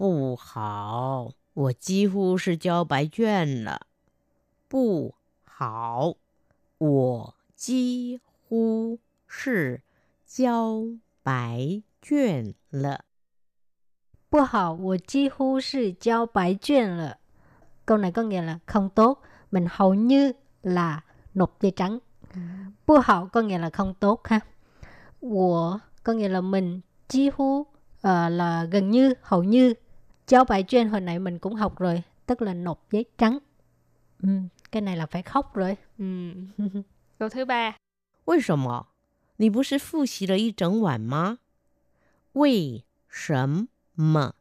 不好，我几乎是交白卷了。不好，我几乎是交白卷了。 不好我几乎是交白卷了 câu này có nghĩa là không tốt mình hầu như là nộp giấy trắng bu hảo có nghĩa là không tốt ha của có nghĩa là mình chi hú ờ, là gần như hầu như cháu bài chuyên hồi nãy mình cũng học rồi tức là nộp giấy trắng ừ, cái này là phải khóc rồi Ừ. Câu thứ ba 为什么？你不是复习了一整晚吗？为什么？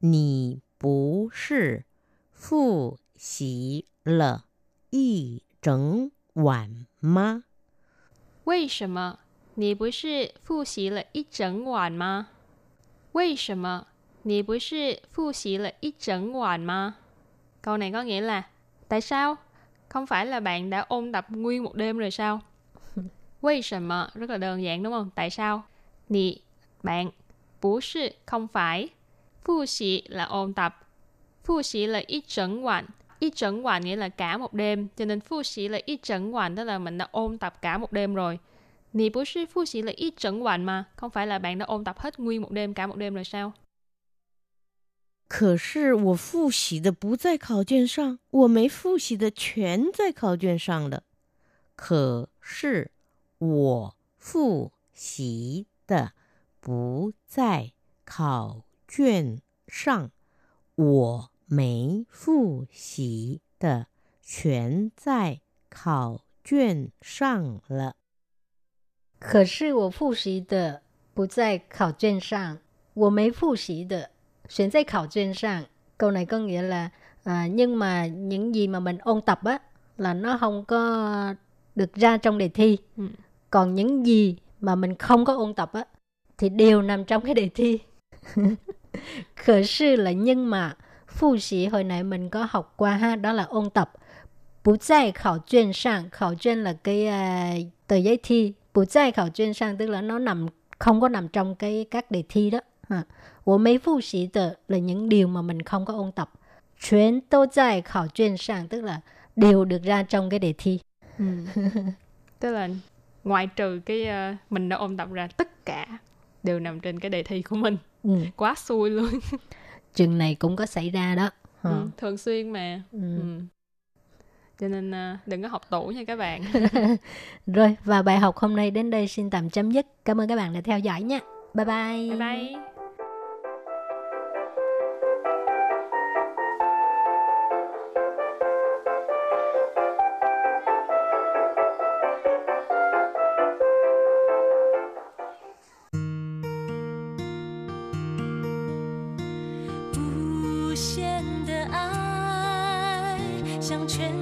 你不是复习了一整晚吗？为什么你不是复习了一整晚吗？为什么 你不是复习了一整晚吗？Câu này có nghĩa là Tại sao? Không phải là bạn đã ôn tập nguyên một đêm rồi sao? Vì sao mà? Rất là đơn giản đúng không? Tại sao? Nì, bạn. Bú sư, không phải. Phu xí là ôn tập. Phu xí là ít整晚. Ít 整晚 nghĩa là cả một đêm. Cho nên phu xí là ít 整晚 tức là mình đã ôn tập cả một đêm rồi. Nì bú sư phu xí là ít 整晚 mà. Không phải là bạn đã ôn tập hết nguyên một đêm, cả một đêm rồi sao? 可是我复习的不在考卷上，我没复习的全在考卷上了。可是我复习的不在考卷上，我没复习的全在考卷上了。可是我复习的不在考卷上，我没复习的 Xuyến dây khảo trên sàng. Câu này có nghĩa là à, nhưng mà những gì mà mình ôn tập á là nó không có được ra trong đề thi. Ừ. Còn những gì mà mình không có ôn tập á thì đều nằm trong cái đề thi. Khở sư là nhưng mà phụ sĩ hồi nãy mình có học qua ha, đó là ôn tập. Bú tại khảo chuyên sang, khảo chuyên là cái uh, tờ giấy thi. Bú tại khảo chuyên sang tức là nó nằm không có nằm trong cái các đề thi đó. Ha Của mấy phụ sĩ tờ là những điều mà mình không có ôn tập.全都在考卷上 tức là đều được ra trong cái đề thi. Ừ. Tức là ngoại trừ cái ờ, mình đã ôn tập ra tất cả đều nằm trên cái đề thi của mình. Ừ. Quá xui luôn. Trường này cũng có xảy ra đó. Ha. Ừ, thường xuyên mà. Ừ. Ừ. Cho nên ờ, đừng có học tủ nha các bạn. Rồi và bài học hôm nay đến đây xin tạm chấm dứt. Cảm ơn các bạn đã theo dõi nha. Bye bye. bye bye.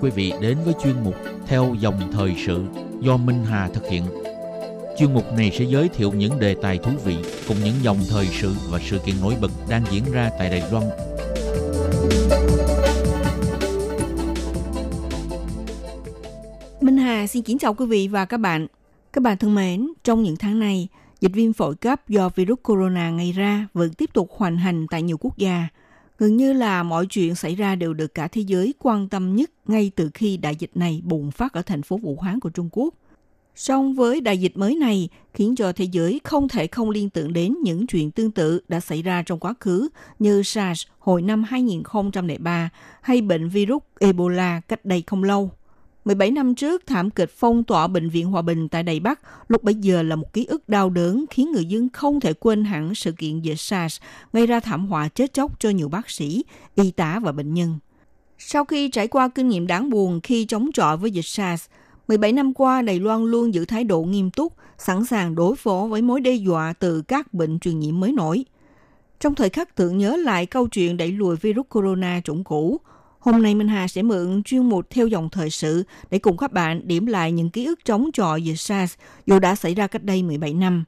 Quý vị đến với chuyên mục Theo dòng thời sự do Minh Hà thực hiện. Chuyên mục này sẽ giới thiệu những đề tài thú vị cùng những dòng thời sự và sự kiện nổi bật đang diễn ra tại Đài Loan. Minh Hà xin kính chào quý vị và các bạn. Các bạn thân mến, trong những tháng này, dịch viêm phổi cấp do virus corona gây ra vẫn tiếp tục hoành hành tại nhiều quốc gia. Gần như là mọi chuyện xảy ra đều được cả thế giới quan tâm nhất ngay từ khi đại dịch này bùng phát ở thành phố Vũ Hán của Trung Quốc. Song với đại dịch mới này, khiến cho thế giới không thể không liên tưởng đến những chuyện tương tự đã xảy ra trong quá khứ như SARS hồi năm 2003 hay bệnh virus Ebola cách đây không lâu. 17 năm trước, thảm kịch phong tỏa Bệnh viện Hòa Bình tại Đài Bắc lúc bấy giờ là một ký ức đau đớn khiến người dân không thể quên hẳn sự kiện dịch SARS gây ra thảm họa chết chóc cho nhiều bác sĩ, y tá và bệnh nhân. Sau khi trải qua kinh nghiệm đáng buồn khi chống chọi với dịch SARS, 17 năm qua Đài Loan luôn giữ thái độ nghiêm túc, sẵn sàng đối phó với mối đe dọa từ các bệnh truyền nhiễm mới nổi. Trong thời khắc tưởng nhớ lại câu chuyện đẩy lùi virus corona chủng cũ, Hôm nay Minh Hà sẽ mượn chuyên mục theo dòng thời sự để cùng các bạn điểm lại những ký ức chống chọi về SARS dù đã xảy ra cách đây 17 năm.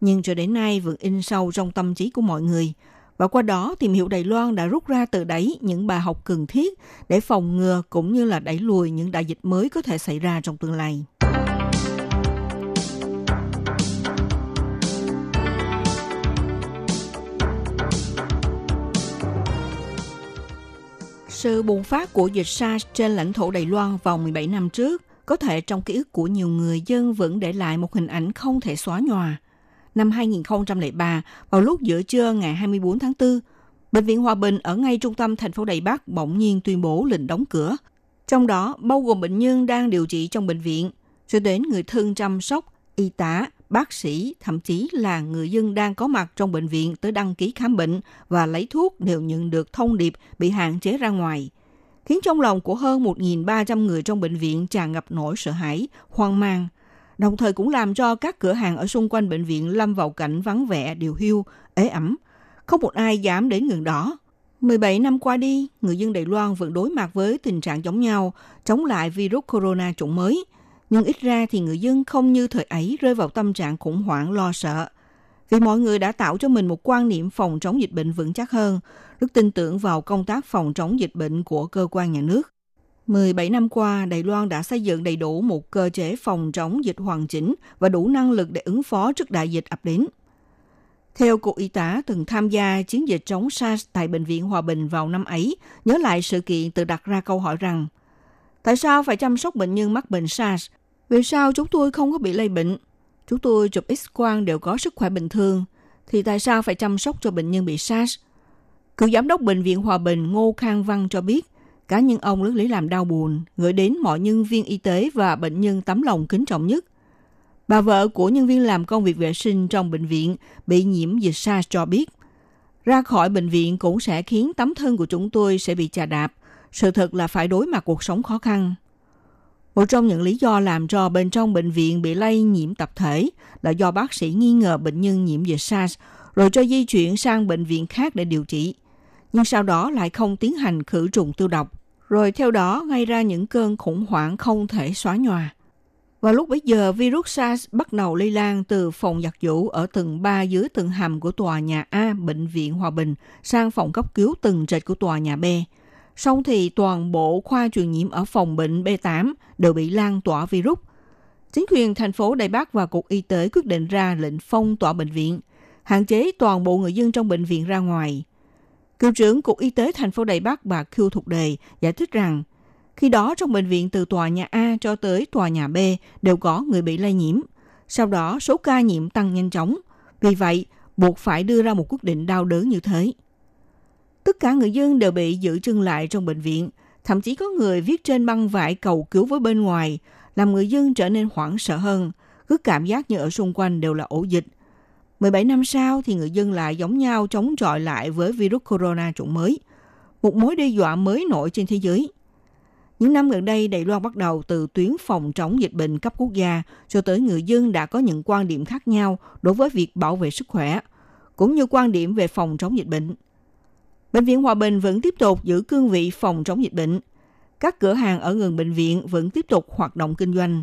Nhưng cho đến nay vẫn in sâu trong tâm trí của mọi người. Và qua đó tìm hiểu Đài Loan đã rút ra từ đấy những bài học cần thiết để phòng ngừa cũng như là đẩy lùi những đại dịch mới có thể xảy ra trong tương lai. Sự bùng phát của dịch SARS trên lãnh thổ Đài Loan vào 17 năm trước có thể trong ký ức của nhiều người dân vẫn để lại một hình ảnh không thể xóa nhòa. Năm 2003, vào lúc giữa trưa ngày 24 tháng 4, Bệnh viện Hòa Bình ở ngay trung tâm thành phố Đài Bắc bỗng nhiên tuyên bố lệnh đóng cửa. Trong đó bao gồm bệnh nhân đang điều trị trong bệnh viện, cho đến người thân chăm sóc, y tá, bác sĩ, thậm chí là người dân đang có mặt trong bệnh viện tới đăng ký khám bệnh và lấy thuốc đều nhận được thông điệp bị hạn chế ra ngoài, khiến trong lòng của hơn 1.300 người trong bệnh viện tràn ngập nỗi sợ hãi, hoang mang, đồng thời cũng làm cho các cửa hàng ở xung quanh bệnh viện lâm vào cảnh vắng vẻ, điều hưu, ế ẩm. Không một ai dám đến gần đó. 17 năm qua đi, người dân Đài Loan vẫn đối mặt với tình trạng giống nhau, chống lại virus corona chủng mới – nhưng ít ra thì người dân không như thời ấy rơi vào tâm trạng khủng hoảng lo sợ. Vì mọi người đã tạo cho mình một quan niệm phòng chống dịch bệnh vững chắc hơn, rất tin tưởng vào công tác phòng chống dịch bệnh của cơ quan nhà nước. 17 năm qua, Đài Loan đã xây dựng đầy đủ một cơ chế phòng chống dịch hoàn chỉnh và đủ năng lực để ứng phó trước đại dịch ập đến. Theo Cục Y tá từng tham gia chiến dịch chống SARS tại Bệnh viện Hòa Bình vào năm ấy, nhớ lại sự kiện tự đặt ra câu hỏi rằng Tại sao phải chăm sóc bệnh nhân mắc bệnh SARS vì sao chúng tôi không có bị lây bệnh? Chúng tôi chụp X-quang đều có sức khỏe bình thường. Thì tại sao phải chăm sóc cho bệnh nhân bị SARS? Cựu giám đốc Bệnh viện Hòa Bình Ngô Khang Văn cho biết, cá nhân ông rất lấy làm đau buồn, gửi đến mọi nhân viên y tế và bệnh nhân tấm lòng kính trọng nhất. Bà vợ của nhân viên làm công việc vệ sinh trong bệnh viện bị nhiễm dịch SARS cho biết, ra khỏi bệnh viện cũng sẽ khiến tấm thân của chúng tôi sẽ bị chà đạp. Sự thật là phải đối mặt cuộc sống khó khăn. Một trong những lý do làm cho bên trong bệnh viện bị lây nhiễm tập thể là do bác sĩ nghi ngờ bệnh nhân nhiễm dịch SARS rồi cho di chuyển sang bệnh viện khác để điều trị. Nhưng sau đó lại không tiến hành khử trùng tiêu độc, rồi theo đó gây ra những cơn khủng hoảng không thể xóa nhòa. Và lúc bấy giờ, virus SARS bắt đầu lây lan từ phòng giặt giũ ở tầng 3 dưới tầng hầm của tòa nhà A Bệnh viện Hòa Bình sang phòng cấp cứu tầng trệt của tòa nhà B – sau thì toàn bộ khoa truyền nhiễm ở phòng bệnh B8 đều bị lan tỏa virus. Chính quyền thành phố Đài Bắc và Cục Y tế quyết định ra lệnh phong tỏa bệnh viện, hạn chế toàn bộ người dân trong bệnh viện ra ngoài. Cựu trưởng Cục Y tế thành phố Đài Bắc bà Khiêu Thục Đề giải thích rằng, khi đó trong bệnh viện từ tòa nhà A cho tới tòa nhà B đều có người bị lây nhiễm. Sau đó, số ca nhiễm tăng nhanh chóng. Vì vậy, buộc phải đưa ra một quyết định đau đớn như thế. Tất cả người dân đều bị giữ chân lại trong bệnh viện. Thậm chí có người viết trên băng vải cầu cứu với bên ngoài, làm người dân trở nên hoảng sợ hơn. Cứ cảm giác như ở xung quanh đều là ổ dịch. 17 năm sau thì người dân lại giống nhau chống chọi lại với virus corona chủng mới. Một mối đe dọa mới nổi trên thế giới. Những năm gần đây, Đài Loan bắt đầu từ tuyến phòng chống dịch bệnh cấp quốc gia cho tới người dân đã có những quan điểm khác nhau đối với việc bảo vệ sức khỏe, cũng như quan điểm về phòng chống dịch bệnh. Bệnh viện Hòa Bình vẫn tiếp tục giữ cương vị phòng chống dịch bệnh. Các cửa hàng ở gần bệnh viện vẫn tiếp tục hoạt động kinh doanh.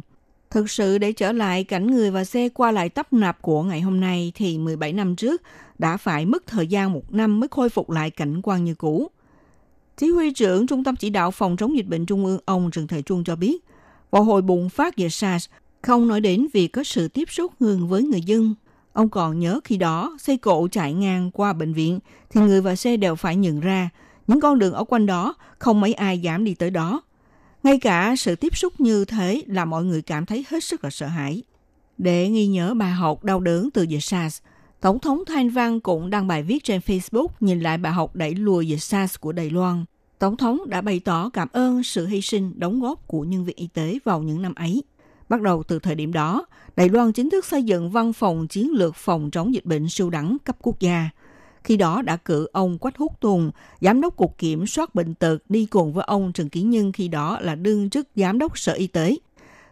Thực sự để trở lại cảnh người và xe qua lại tấp nập của ngày hôm nay thì 17 năm trước đã phải mất thời gian một năm mới khôi phục lại cảnh quan như cũ. Chỉ huy trưởng Trung tâm Chỉ đạo Phòng chống dịch bệnh Trung ương ông Trần Thời Trung cho biết, vào hồi bùng phát dịch SARS, không nói đến việc có sự tiếp xúc gần với người dân. Ông còn nhớ khi đó, xe cộ chạy ngang qua bệnh viện thì người và xe đều phải nhận ra những con đường ở quanh đó không mấy ai dám đi tới đó. Ngay cả sự tiếp xúc như thế là mọi người cảm thấy hết sức là sợ hãi. Để ghi nhớ bài học đau đớn từ dịch SARS, Tổng thống Thanh Văn cũng đăng bài viết trên Facebook nhìn lại bài học đẩy lùi dịch SARS của Đài Loan. Tổng thống đã bày tỏ cảm ơn sự hy sinh đóng góp của nhân viên y tế vào những năm ấy. Bắt đầu từ thời điểm đó, Đài Loan chính thức xây dựng văn phòng chiến lược phòng chống dịch bệnh siêu đẳng cấp quốc gia. Khi đó đã cử ông Quách Húc Tùng, giám đốc cục kiểm soát bệnh tật đi cùng với ông Trần Kiến Nhân khi đó là đương chức giám đốc sở y tế.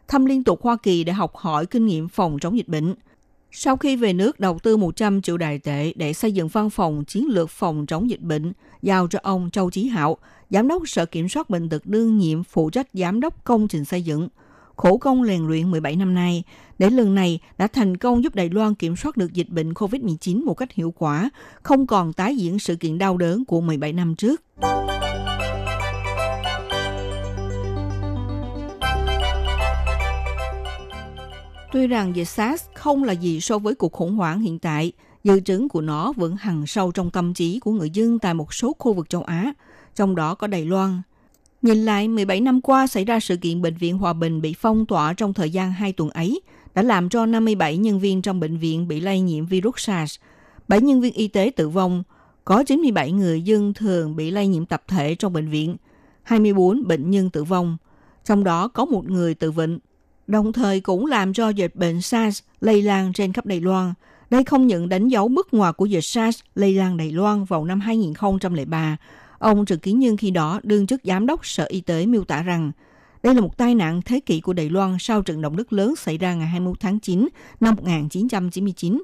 Thăm liên tục Hoa Kỳ để học hỏi kinh nghiệm phòng chống dịch bệnh – sau khi về nước đầu tư 100 triệu đài tệ để xây dựng văn phòng chiến lược phòng chống dịch bệnh, giao cho ông Châu Chí Hạo, Giám đốc Sở Kiểm soát Bệnh tật đương nhiệm phụ trách Giám đốc công trình xây dựng. Khổ công rèn luyện 17 năm nay, để lần này đã thành công giúp Đài Loan kiểm soát được dịch bệnh COVID-19 một cách hiệu quả, không còn tái diễn sự kiện đau đớn của 17 năm trước. Tuy rằng dịch SARS không là gì so với cuộc khủng hoảng hiện tại, dư chứng của nó vẫn hằn sâu trong tâm trí của người dân tại một số khu vực châu Á, trong đó có Đài Loan. Nhìn lại 17 năm qua xảy ra sự kiện Bệnh viện Hòa Bình bị phong tỏa trong thời gian 2 tuần ấy, đã làm cho 57 nhân viên trong bệnh viện bị lây nhiễm virus SARS, 7 nhân viên y tế tử vong, có 97 người dân thường bị lây nhiễm tập thể trong bệnh viện, 24 bệnh nhân tử vong, trong đó có một người tự bệnh đồng thời cũng làm cho dịch bệnh SARS lây lan trên khắp Đài Loan. Đây không những đánh dấu bước ngoặt của dịch SARS lây lan Đài Loan vào năm 2003. Ông Trần Kiến Nhân khi đó đương chức giám đốc Sở Y tế miêu tả rằng đây là một tai nạn thế kỷ của Đài Loan sau trận động đất lớn xảy ra ngày 21 tháng 9 năm 1999.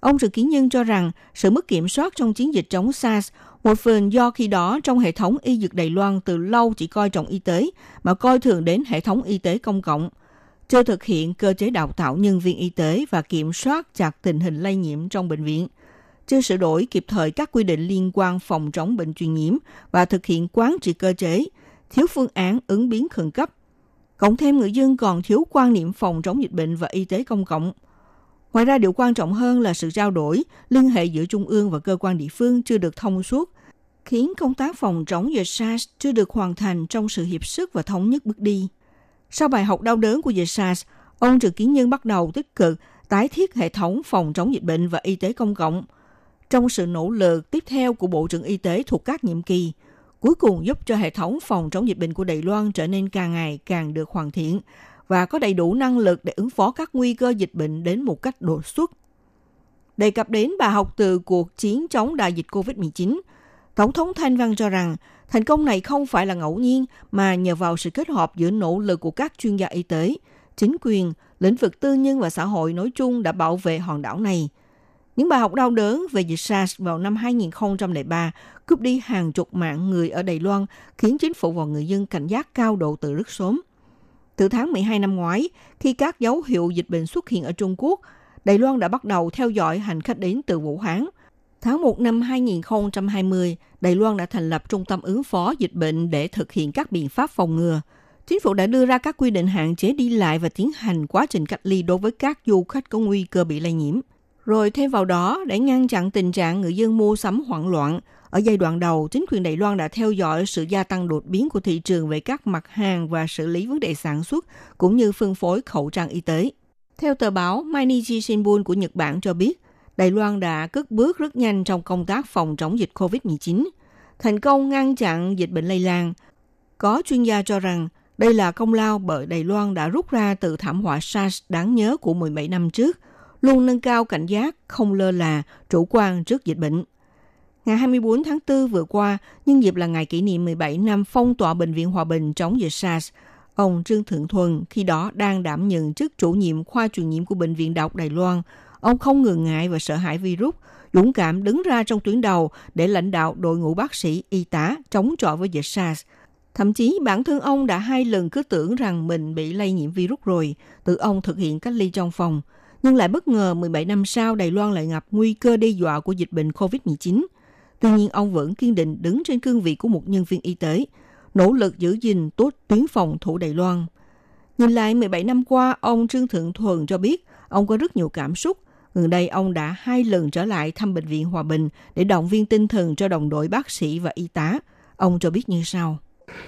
Ông Trần Kiến Nhân cho rằng sự mất kiểm soát trong chiến dịch chống SARS một phần do khi đó trong hệ thống y dược Đài Loan từ lâu chỉ coi trọng y tế mà coi thường đến hệ thống y tế công cộng – chưa thực hiện cơ chế đào tạo nhân viên y tế và kiểm soát chặt tình hình lây nhiễm trong bệnh viện, chưa sửa đổi kịp thời các quy định liên quan phòng chống bệnh truyền nhiễm và thực hiện quán trị cơ chế, thiếu phương án ứng biến khẩn cấp. Cộng thêm người dân còn thiếu quan niệm phòng chống dịch bệnh và y tế công cộng. Ngoài ra điều quan trọng hơn là sự trao đổi, liên hệ giữa trung ương và cơ quan địa phương chưa được thông suốt, khiến công tác phòng chống dịch SARS chưa được hoàn thành trong sự hiệp sức và thống nhất bước đi. Sau bài học đau đớn của dịch SARS, ông Trần Kiến Nhân bắt đầu tích cực tái thiết hệ thống phòng chống dịch bệnh và y tế công cộng. Trong sự nỗ lực tiếp theo của Bộ trưởng Y tế thuộc các nhiệm kỳ, cuối cùng giúp cho hệ thống phòng chống dịch bệnh của Đài Loan trở nên càng ngày càng được hoàn thiện và có đầy đủ năng lực để ứng phó các nguy cơ dịch bệnh đến một cách đột xuất. Đề cập đến bài học từ cuộc chiến chống đại dịch COVID-19, Tổng thống Thanh Văn cho rằng Thành công này không phải là ngẫu nhiên mà nhờ vào sự kết hợp giữa nỗ lực của các chuyên gia y tế, chính quyền, lĩnh vực tư nhân và xã hội nói chung đã bảo vệ hòn đảo này. Những bài học đau đớn về dịch SARS vào năm 2003 cướp đi hàng chục mạng người ở Đài Loan, khiến chính phủ và người dân cảnh giác cao độ từ rất sớm. Từ tháng 12 năm ngoái, khi các dấu hiệu dịch bệnh xuất hiện ở Trung Quốc, Đài Loan đã bắt đầu theo dõi hành khách đến từ Vũ Hán – Tháng 1 năm 2020, Đài Loan đã thành lập trung tâm ứng phó dịch bệnh để thực hiện các biện pháp phòng ngừa. Chính phủ đã đưa ra các quy định hạn chế đi lại và tiến hành quá trình cách ly đối với các du khách có nguy cơ bị lây nhiễm. Rồi thêm vào đó, để ngăn chặn tình trạng người dân mua sắm hoảng loạn, ở giai đoạn đầu, chính quyền Đài Loan đã theo dõi sự gia tăng đột biến của thị trường về các mặt hàng và xử lý vấn đề sản xuất, cũng như phân phối khẩu trang y tế. Theo tờ báo Mainichi Shimbun của Nhật Bản cho biết, Đài Loan đã cất bước rất nhanh trong công tác phòng chống dịch COVID-19, thành công ngăn chặn dịch bệnh lây lan. Có chuyên gia cho rằng đây là công lao bởi Đài Loan đã rút ra từ thảm họa SARS đáng nhớ của 17 năm trước, luôn nâng cao cảnh giác, không lơ là, chủ quan trước dịch bệnh. Ngày 24 tháng 4 vừa qua, nhân dịp là ngày kỷ niệm 17 năm phong tỏa Bệnh viện Hòa Bình chống dịch SARS, ông Trương Thượng Thuần khi đó đang đảm nhận chức chủ nhiệm khoa truyền nhiễm của Bệnh viện Đại học Đài Loan. Ông không ngừng ngại và sợ hãi virus, dũng cảm đứng ra trong tuyến đầu để lãnh đạo đội ngũ bác sĩ, y tá chống chọi với dịch SARS. Thậm chí bản thân ông đã hai lần cứ tưởng rằng mình bị lây nhiễm virus rồi, tự ông thực hiện cách ly trong phòng. Nhưng lại bất ngờ 17 năm sau Đài Loan lại gặp nguy cơ đe dọa của dịch bệnh COVID-19. Tuy nhiên ông vẫn kiên định đứng trên cương vị của một nhân viên y tế, nỗ lực giữ gìn tốt tuyến phòng thủ Đài Loan. Nhìn lại 17 năm qua, ông Trương Thượng Thuần cho biết ông có rất nhiều cảm xúc. Gần đây, ông đã hai lần trở lại thăm Bệnh viện Hòa Bình để động viên tinh thần cho đồng đội bác sĩ và y tá. Ông cho biết như sau.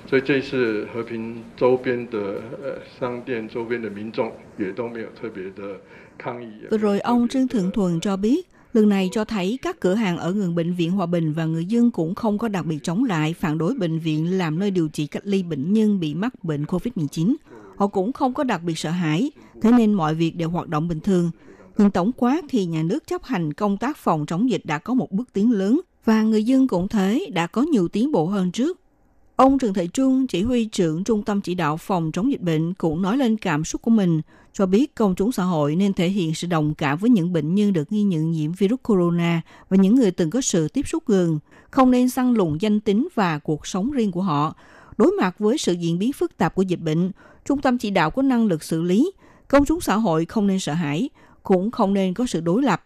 所以这一次和平周边的呃商店周边的民众也都没有特别的抗议。 Vừa rồi ông Trương Thượng Thuần cho biết, lần này cho thấy các cửa hàng ở gần bệnh viện Hòa Bình và người dân cũng không có đặc biệt chống lại phản đối bệnh viện làm nơi điều trị cách ly bệnh nhân bị mắc bệnh COVID-19. Họ cũng không có đặc biệt sợ hãi, thế nên mọi việc đều hoạt động bình thường. Nhưng tổng quát thì nhà nước chấp hành công tác phòng chống dịch đã có một bước tiến lớn và người dân cũng thế đã có nhiều tiến bộ hơn trước. Ông Trần Thị Trung, chỉ huy trưởng Trung tâm Chỉ đạo Phòng chống dịch bệnh cũng nói lên cảm xúc của mình, cho biết công chúng xã hội nên thể hiện sự đồng cảm với những bệnh nhân được nghi nhận nhiễm virus corona và những người từng có sự tiếp xúc gần, không nên săn lùng danh tính và cuộc sống riêng của họ. Đối mặt với sự diễn biến phức tạp của dịch bệnh, Trung tâm Chỉ đạo có năng lực xử lý, công chúng xã hội không nên sợ hãi, cũng không nên có sự đối lập.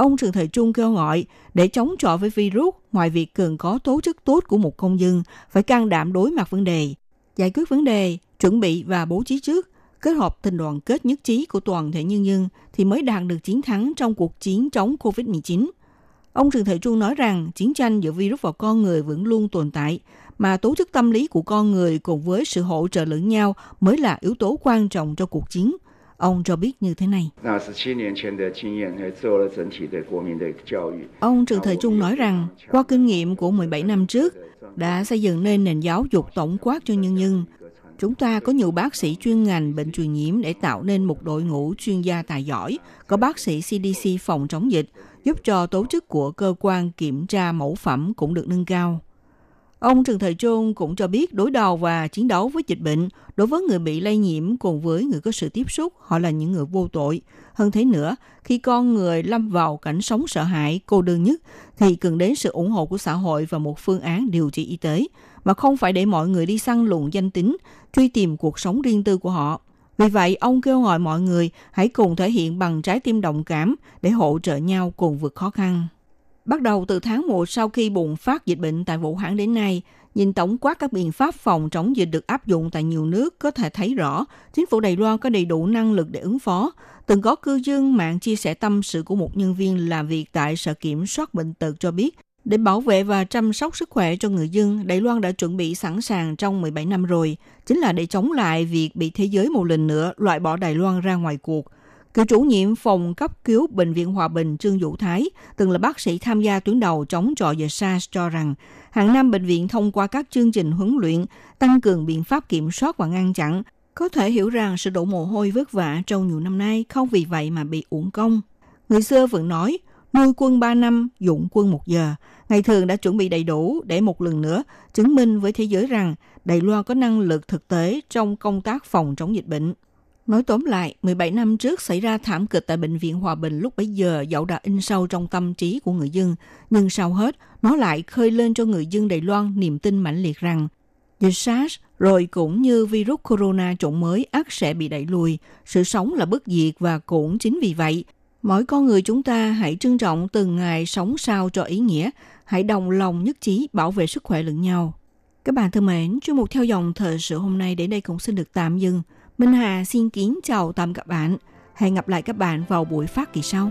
Ông Trần Thời Trung kêu gọi để chống chọi với virus, ngoài việc cần có tố chất tốt của một công dân, phải can đảm đối mặt vấn đề, giải quyết vấn đề, chuẩn bị và bố trí trước, kết hợp tình đoàn kết nhất trí của toàn thể nhân dân thì mới đạt được chiến thắng trong cuộc chiến chống COVID-19. Ông Trần Thời Trung nói rằng chiến tranh giữa virus và con người vẫn luôn tồn tại, mà tố chất tâm lý của con người cùng với sự hỗ trợ lẫn nhau mới là yếu tố quan trọng cho cuộc chiến. Ông cho biết như thế này. Ông Trần Thời Trung nói rằng, qua kinh nghiệm của 17 năm trước, đã xây dựng nên nền giáo dục tổng quát cho nhân dân. Chúng ta có nhiều bác sĩ chuyên ngành bệnh truyền nhiễm để tạo nên một đội ngũ chuyên gia tài giỏi, có bác sĩ CDC phòng chống dịch, giúp cho tổ chức của cơ quan kiểm tra mẫu phẩm cũng được nâng cao. Ông Trần Thời Trung cũng cho biết đối đầu và chiến đấu với dịch bệnh đối với người bị lây nhiễm cùng với người có sự tiếp xúc, họ là những người vô tội. Hơn thế nữa, khi con người lâm vào cảnh sống sợ hãi, cô đơn nhất, thì cần đến sự ủng hộ của xã hội và một phương án điều trị y tế, mà không phải để mọi người đi săn lùng danh tính, truy tìm cuộc sống riêng tư của họ. Vì vậy, ông kêu gọi mọi người hãy cùng thể hiện bằng trái tim đồng cảm để hỗ trợ nhau cùng vượt khó khăn. Bắt đầu từ tháng 1 sau khi bùng phát dịch bệnh tại Vũ Hán đến nay, nhìn tổng quát các biện pháp phòng chống dịch được áp dụng tại nhiều nước có thể thấy rõ chính phủ Đài Loan có đầy đủ năng lực để ứng phó. Từng có cư dân mạng chia sẻ tâm sự của một nhân viên làm việc tại Sở Kiểm soát Bệnh tật cho biết, để bảo vệ và chăm sóc sức khỏe cho người dân, Đài Loan đã chuẩn bị sẵn sàng trong 17 năm rồi, chính là để chống lại việc bị thế giới một lần nữa loại bỏ Đài Loan ra ngoài cuộc. Cựu chủ nhiệm phòng cấp cứu Bệnh viện Hòa Bình Trương Vũ Thái, từng là bác sĩ tham gia tuyến đầu chống trọi dịch SARS cho rằng, hàng năm bệnh viện thông qua các chương trình huấn luyện, tăng cường biện pháp kiểm soát và ngăn chặn, có thể hiểu rằng sự đổ mồ hôi vất vả trong nhiều năm nay không vì vậy mà bị uổng công. Người xưa vẫn nói, nuôi quân 3 năm, dụng quân 1 giờ. Ngày thường đã chuẩn bị đầy đủ để một lần nữa chứng minh với thế giới rằng Đài Loan có năng lực thực tế trong công tác phòng chống dịch bệnh. Nói tóm lại, 17 năm trước xảy ra thảm kịch tại Bệnh viện Hòa Bình lúc bấy giờ dẫu đã in sâu trong tâm trí của người dân, nhưng sau hết, nó lại khơi lên cho người dân Đài Loan niềm tin mãnh liệt rằng dịch SARS rồi cũng như virus corona chủng mới ắt sẽ bị đẩy lùi, sự sống là bất diệt và cũng chính vì vậy, mỗi con người chúng ta hãy trân trọng từng ngày sống sao cho ý nghĩa, hãy đồng lòng nhất trí bảo vệ sức khỏe lẫn nhau. Các bạn thân mến, chuyên mục theo dòng thời sự hôm nay đến đây cũng xin được tạm dừng. Minh Hà xin kính chào tạm các bạn. Hẹn gặp lại các bạn vào buổi phát kỳ sau.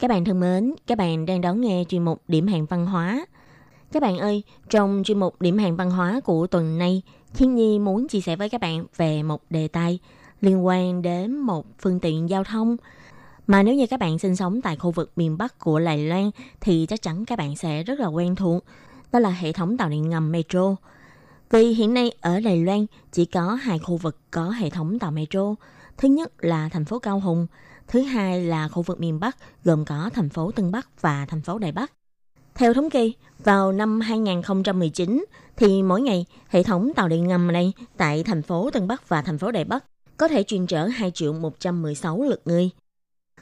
Các bạn thân mến, các bạn đang đón nghe chuyên mục Điểm hẹn văn hóa. Các bạn ơi, trong chuyên mục Điểm hẹn văn hóa của tuần này, Thiên Nhi muốn chia sẻ với các bạn về một đề tài liên quan đến một phương tiện giao thông mà nếu như các bạn sinh sống tại khu vực miền Bắc của Đài Loan thì chắc chắn các bạn sẽ rất là quen thuộc. Đó là hệ thống tàu điện ngầm metro. Vì hiện nay ở Đài Loan chỉ có hai khu vực có hệ thống tàu metro. Thứ nhất là thành phố Cao Hùng, thứ hai là khu vực miền Bắc gồm có thành phố Tân Bắc và thành phố Đài Bắc. Theo thống kê, vào năm 2019 thì mỗi ngày hệ thống tàu điện ngầm này tại thành phố Tân Bắc và thành phố Đài Bắc có thể chuyên chở 2 triệu 116 lượt người.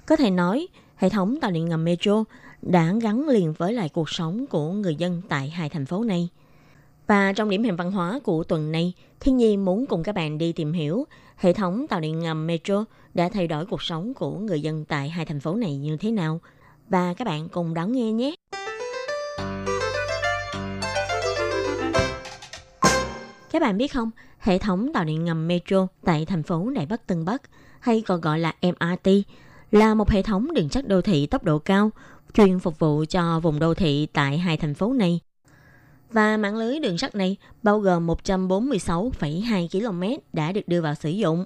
Có thể nói, hệ thống tàu điện ngầm metro đã gắn liền với lại cuộc sống của người dân tại hai thành phố này. Và trong điểm hẹn văn hóa của tuần này, Thiên Nhi muốn cùng các bạn đi tìm hiểu hệ thống tàu điện ngầm metro đã thay đổi cuộc sống của người dân tại hai thành phố này như thế nào. Và các bạn cùng đón nghe nhé! Các bạn biết không, hệ thống tàu điện ngầm metro tại thành phố Đại Bắc Tân Bắc hay còn gọi là MRT là một hệ thống đường sắt đô thị tốc độ cao chuyên phục vụ cho vùng đô thị tại hai thành phố này. Và mạng lưới đường sắt này bao gồm 146,2 km đã được đưa vào sử dụng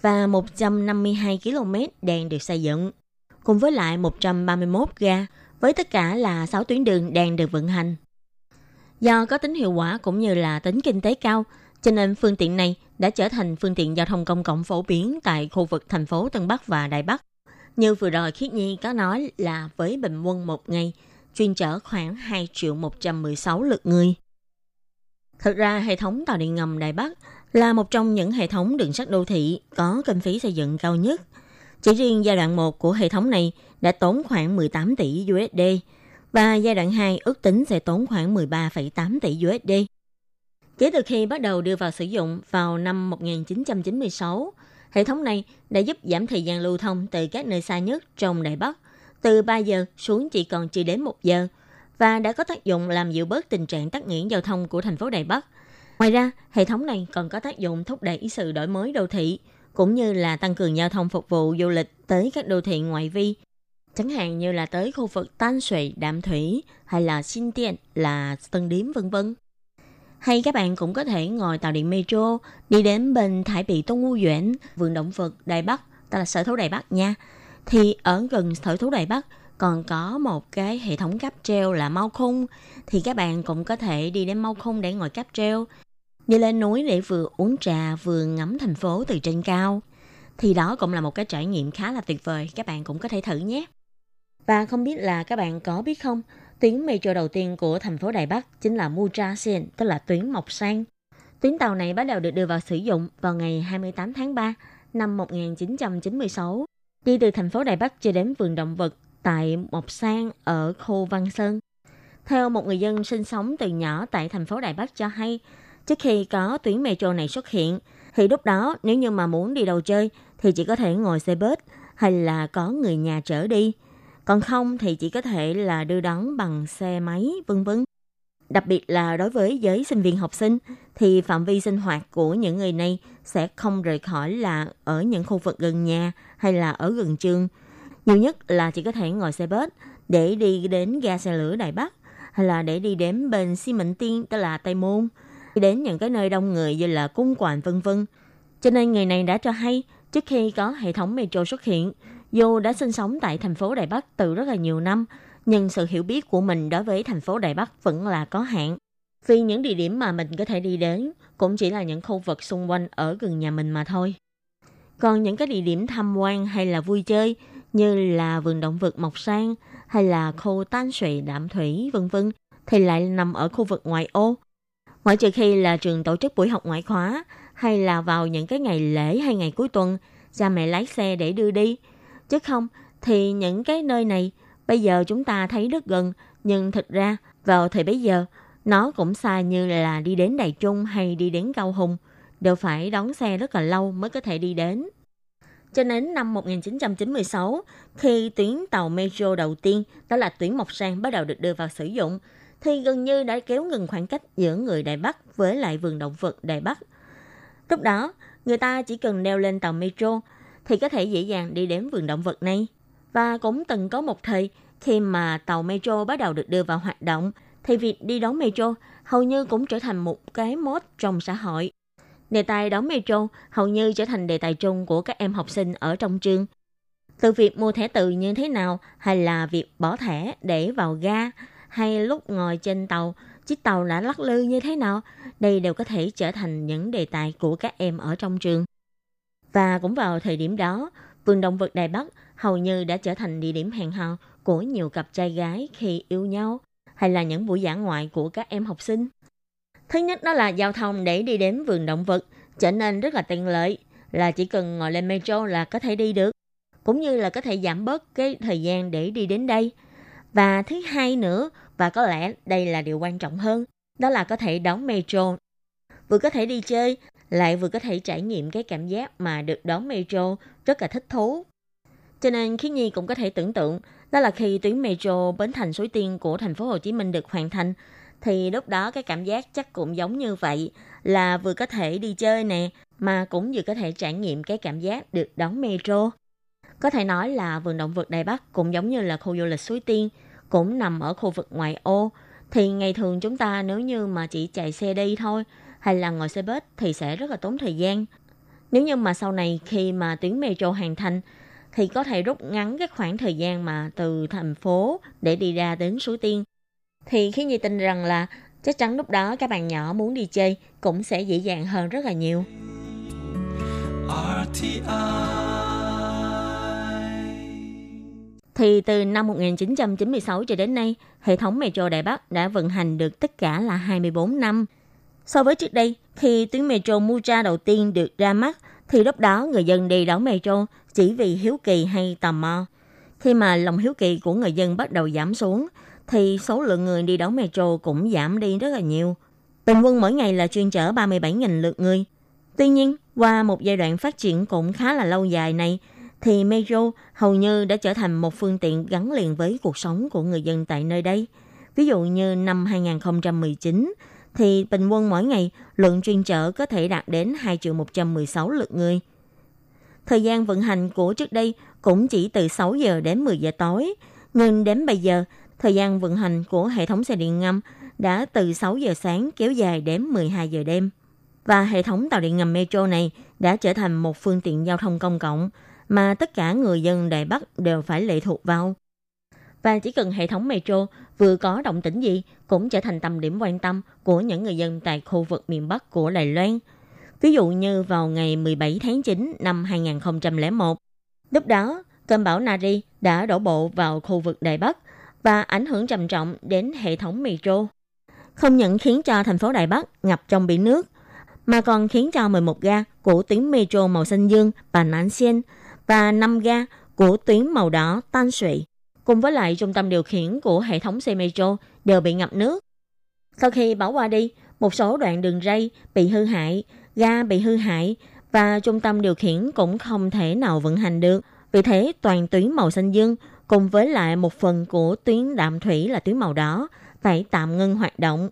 và 152 km đang được xây dựng, cùng với lại 131 ga với tất cả là 6 tuyến đường đang được vận hành. Do có tính hiệu quả cũng như là tính kinh tế cao, cho nên phương tiện này đã trở thành phương tiện giao thông công cộng phổ biến tại khu vực thành phố Tân Bắc và Đài Bắc. Như vừa rồi Khiết Nhi có nói là với bình quân một ngày, chuyên chở khoảng 2 triệu 116 lượt người. Thực ra, hệ thống tàu điện ngầm Đài Bắc là một trong những hệ thống đường sắt đô thị có kinh phí xây dựng cao nhất. Chỉ riêng giai đoạn 1 của hệ thống này đã tốn khoảng 18 tỷ USD và giai đoạn 2 ước tính sẽ tốn khoảng 13,8 tỷ USD. Kể từ khi bắt đầu đưa vào sử dụng vào năm 1996, hệ thống này đã giúp giảm thời gian lưu thông từ các nơi xa nhất trong Đài Bắc từ 3 giờ xuống chỉ còn chưa đến 1 giờ và đã có tác dụng làm dịu bớt tình trạng tắc nghẽn giao thông của thành phố Đài Bắc. Ngoài ra, hệ thống này còn có tác dụng thúc đẩy sự đổi mới đô thị cũng như là tăng cường giao thông phục vụ du lịch tới các đô thị ngoại vi chẳng hạn như là tới khu vực Tan Sủy, Đạm Thủy hay là Xin Tiện là Tân Điếm vân vân. Hay các bạn cũng có thể ngồi tàu điện metro đi đến bên Thái Bị Tôn Ngu Duyển, vườn động vật Đài Bắc, tức là sở thú Đài Bắc nha. Thì ở gần sở thú Đài Bắc còn có một cái hệ thống cáp treo là mau khung. Thì các bạn cũng có thể đi đến mau khung để ngồi cáp treo. Đi lên núi để vừa uống trà, vừa ngắm thành phố từ trên cao. Thì đó cũng là một cái trải nghiệm khá là tuyệt vời. Các bạn cũng có thể thử nhé. Và không biết là các bạn có biết không, tuyến metro đầu tiên của thành phố Đài Bắc chính là Mutra Sen tức là tuyến Mộc Sang. Tuyến tàu này bắt đầu được đưa vào sử dụng vào ngày 28 tháng 3 năm 1996 đi từ thành phố Đài Bắc cho đến vườn động vật tại Mộc Sang ở khu Văn Sơn. Theo một người dân sinh sống từ nhỏ tại thành phố Đài Bắc cho hay, trước khi có tuyến metro này xuất hiện, thì lúc đó nếu như mà muốn đi đâu chơi thì chỉ có thể ngồi xe bus hay là có người nhà chở đi. Còn không thì chỉ có thể là đưa đón bằng xe máy, vân vân. Đặc biệt là đối với giới sinh viên học sinh thì phạm vi sinh hoạt của những người này sẽ không rời khỏi là ở những khu vực gần nhà hay là ở gần trường nhiều nhất là chỉ có thể ngồi xe bus để đi đến ga xe lửa Đài Bắc hay là để đi đến bên xi mệnh tiên tức là Tây Môn, đi đến những cái nơi đông người như là cung quản vân vân. Cho nên người này đã cho hay trước khi có hệ thống metro xuất hiện, dù đã sinh sống tại thành phố Đài Bắc từ rất là nhiều năm, nhưng sự hiểu biết của mình đối với thành phố Đài Bắc vẫn là có hạn. Vì những địa điểm mà mình có thể đi đến cũng chỉ là những khu vực xung quanh ở gần nhà mình mà thôi. Còn những cái địa điểm tham quan hay là vui chơi như là vườn động vật Mộc Sang hay là khu Tan sụy Đạm Thủy vân vân thì lại nằm ở khu vực ngoại ô. Ngoại trừ khi là trường tổ chức buổi học ngoại khóa hay là vào những cái ngày lễ hay ngày cuối tuần, cha mẹ lái xe để đưa đi. Chứ không thì những cái nơi này bây giờ chúng ta thấy rất gần, nhưng thực ra vào thời bấy giờ nó cũng xa như là đi đến Đài Trung hay đi đến Cao Hùng, đều phải đón xe rất là lâu mới có thể đi đến. Cho đến năm 1996, khi tuyến tàu metro đầu tiên, đó là tuyến Mộc Sang bắt đầu được đưa vào sử dụng, thì gần như đã kéo ngừng khoảng cách giữa người Đài Bắc với lại vườn động vật Đài Bắc. Lúc đó, người ta chỉ cần leo lên tàu metro thì có thể dễ dàng đi đến vườn động vật này. Và cũng từng có một thời khi mà tàu metro bắt đầu được đưa vào hoạt động, thì việc đi đón metro hầu như cũng trở thành một cái mốt trong xã hội. Đề tài đón metro hầu như trở thành đề tài chung của các em học sinh ở trong trường. Từ việc mua thẻ từ như thế nào hay là việc bỏ thẻ để vào ga hay lúc ngồi trên tàu, chiếc tàu đã lắc lư như thế nào, đây đều có thể trở thành những đề tài của các em ở trong trường. Và cũng vào thời điểm đó, vườn động vật Đài Bắc hầu như đã trở thành địa điểm hẹn hò của nhiều cặp trai gái khi yêu nhau hay là những buổi dã ngoại của các em học sinh. Thứ nhất đó là giao thông để đi đến vườn động vật trở nên rất là tiện lợi, là chỉ cần ngồi lên metro là có thể đi được, cũng như là có thể giảm bớt cái thời gian để đi đến đây. Và thứ hai nữa, và có lẽ đây là điều quan trọng hơn, đó là có thể đón metro. Vừa có thể đi chơi, lại vừa có thể trải nghiệm cái cảm giác mà được đón metro rất là thích thú. Cho nên khi Nhi cũng có thể tưởng tượng, đó là khi tuyến metro Bến Thành Suối Tiên của thành phố Hồ Chí Minh được hoàn thành, thì lúc đó cái cảm giác chắc cũng giống như vậy, là vừa có thể đi chơi nè, mà cũng vừa có thể trải nghiệm cái cảm giác được đón metro. Có thể nói là vườn động vật Đài Bắc cũng giống như là khu du lịch Suối Tiên, cũng nằm ở khu vực ngoại ô thì ngày thường chúng ta nếu như mà chỉ chạy xe đi thôi, hay là ngồi xe bus thì sẽ rất là tốn thời gian. Nếu như mà sau này khi mà tuyến metro hoàn thành thì có thể rút ngắn cái khoảng thời gian mà từ thành phố để đi ra đến Suối Tiên. Thì khi Nhi tin rằng là chắc chắn lúc đó các bạn nhỏ muốn đi chơi cũng sẽ dễ dàng hơn rất là nhiều. Thì từ năm 1996 cho đến nay, hệ thống metro Đài Bắc đã vận hành được tất cả là 24 năm. So với trước đây, khi tuyến metro Mucha đầu tiên được ra mắt, thì lúc đó người dân đi đón metro chỉ vì hiếu kỳ hay tò mò. Khi mà lòng hiếu kỳ của người dân bắt đầu giảm xuống, thì số lượng người đi đón metro cũng giảm đi rất là nhiều. Bình quân mỗi ngày là chuyên chở 37.000 lượt người. Tuy nhiên, qua một giai đoạn phát triển cũng khá là lâu dài này, thì metro hầu như đã trở thành một phương tiện gắn liền với cuộc sống của người dân tại nơi đây. Ví dụ như năm 2019, thì bình quân mỗi ngày lượng chuyên chở có thể đạt đến 2 triệu 116 lượt người. Thời gian vận hành của trước đây cũng chỉ từ 6 giờ đến 10 giờ tối, nhưng đến bây giờ, thời gian vận hành của hệ thống xe điện ngầm đã từ 6 giờ sáng kéo dài đến 12 giờ đêm. Và hệ thống tàu điện ngầm metro này đã trở thành một phương tiện giao thông công cộng mà tất cả người dân Đài Bắc đều phải lệ thuộc vào. Và chỉ cần hệ thống metro vừa có động tĩnh gì cũng trở thành tâm điểm quan tâm của những người dân tại khu vực miền Bắc của Đài Loan. Ví dụ như vào ngày 17 tháng 9 năm 2001, lúc đó cơn bão Nari đã đổ bộ vào khu vực Đài Bắc và ảnh hưởng trầm trọng đến hệ thống metro. Không những khiến cho thành phố Đài Bắc ngập trong biển nước, mà còn khiến cho 11 ga của tuyến metro màu xanh dương và Nán Xiên và 5 ga của tuyến màu đỏ Tan Sụy cùng với lại trung tâm điều khiển của hệ thống xe metro đều bị ngập nước. Sau khi bão qua đi, một số đoạn đường ray bị hư hại, ga bị hư hại và trung tâm điều khiển cũng không thể nào vận hành được. Vì thế, toàn tuyến màu xanh dương cùng với lại một phần của tuyến đạm thủy là tuyến màu đỏ phải tạm ngưng hoạt động.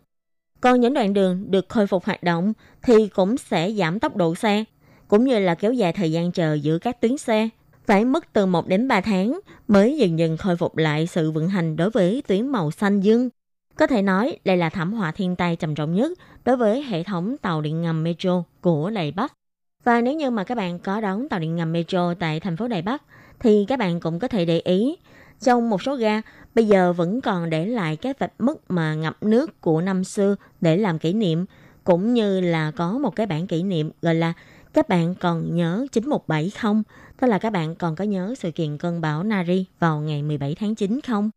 Còn những đoạn đường được khôi phục hoạt động thì cũng sẽ giảm tốc độ xe, cũng như là kéo dài thời gian chờ giữa các tuyến xe phải mất từ 1 đến 3 tháng mới dần dần khôi phục lại sự vận hành đối với tuyến màu xanh dương. Có thể nói đây là thảm họa thiên tai trầm trọng nhất đối với hệ thống tàu điện ngầm metro của Đài Bắc. Và nếu như mà các bạn có đón tàu điện ngầm metro tại thành phố Đài Bắc, thì các bạn cũng có thể để ý, trong một số ga, bây giờ vẫn còn để lại cái vạch mức mà ngập nước của năm xưa để làm kỷ niệm, cũng như là có một cái bản kỷ niệm gọi là các bạn còn nhớ 917 không? Tức là các bạn còn có nhớ sự kiện cơn bão Nari vào ngày 17 tháng 9 không?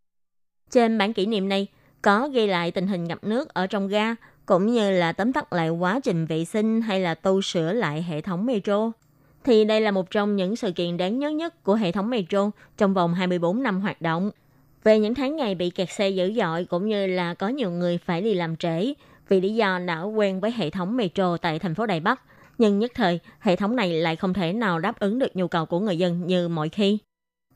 Trên bản kỷ niệm này có ghi lại tình hình ngập nước ở trong ga cũng như là tóm tắt lại quá trình vệ sinh hay là tu sửa lại hệ thống metro. thì đây là một trong những sự kiện đáng nhớ nhất của hệ thống metro trong vòng 24 năm hoạt động. Về những tháng ngày bị kẹt xe dữ dội cũng như là có nhiều người phải đi làm trễ vì lý do đã quen với hệ thống metro tại thành phố Đài Bắc, nhưng nhất thời hệ thống này lại không thể nào đáp ứng được nhu cầu của người dân như mọi khi.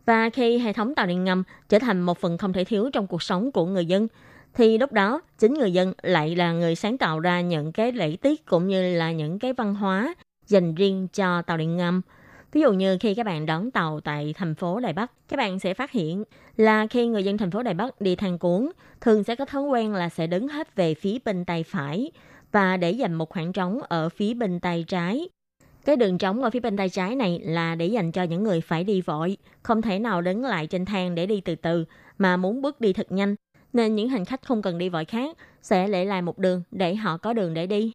Và khi hệ thống tàu điện ngầm trở thành một phần không thể thiếu trong cuộc sống của người dân, thì lúc đó chính người dân lại là người sáng tạo ra những cái lễ tiết cũng như là những cái văn hóa dành riêng cho tàu điện ngầm. Ví dụ như khi các bạn đón tàu tại thành phố Đài Bắc, các bạn sẽ phát hiện là khi người dân thành phố Đài Bắc đi thang cuốn, thường sẽ có thói quen là sẽ đứng hết về phía bên tay phải và để dành một khoảng trống ở phía bên tay trái. Cái đường trống ở phía bên tay trái này là để dành cho những người phải đi vội, không thể nào đứng lại trên thang để đi từ từ, mà muốn bước đi thật nhanh. Nên những hành khách không cần đi vội khác sẽ để lại một đường để họ có đường để đi.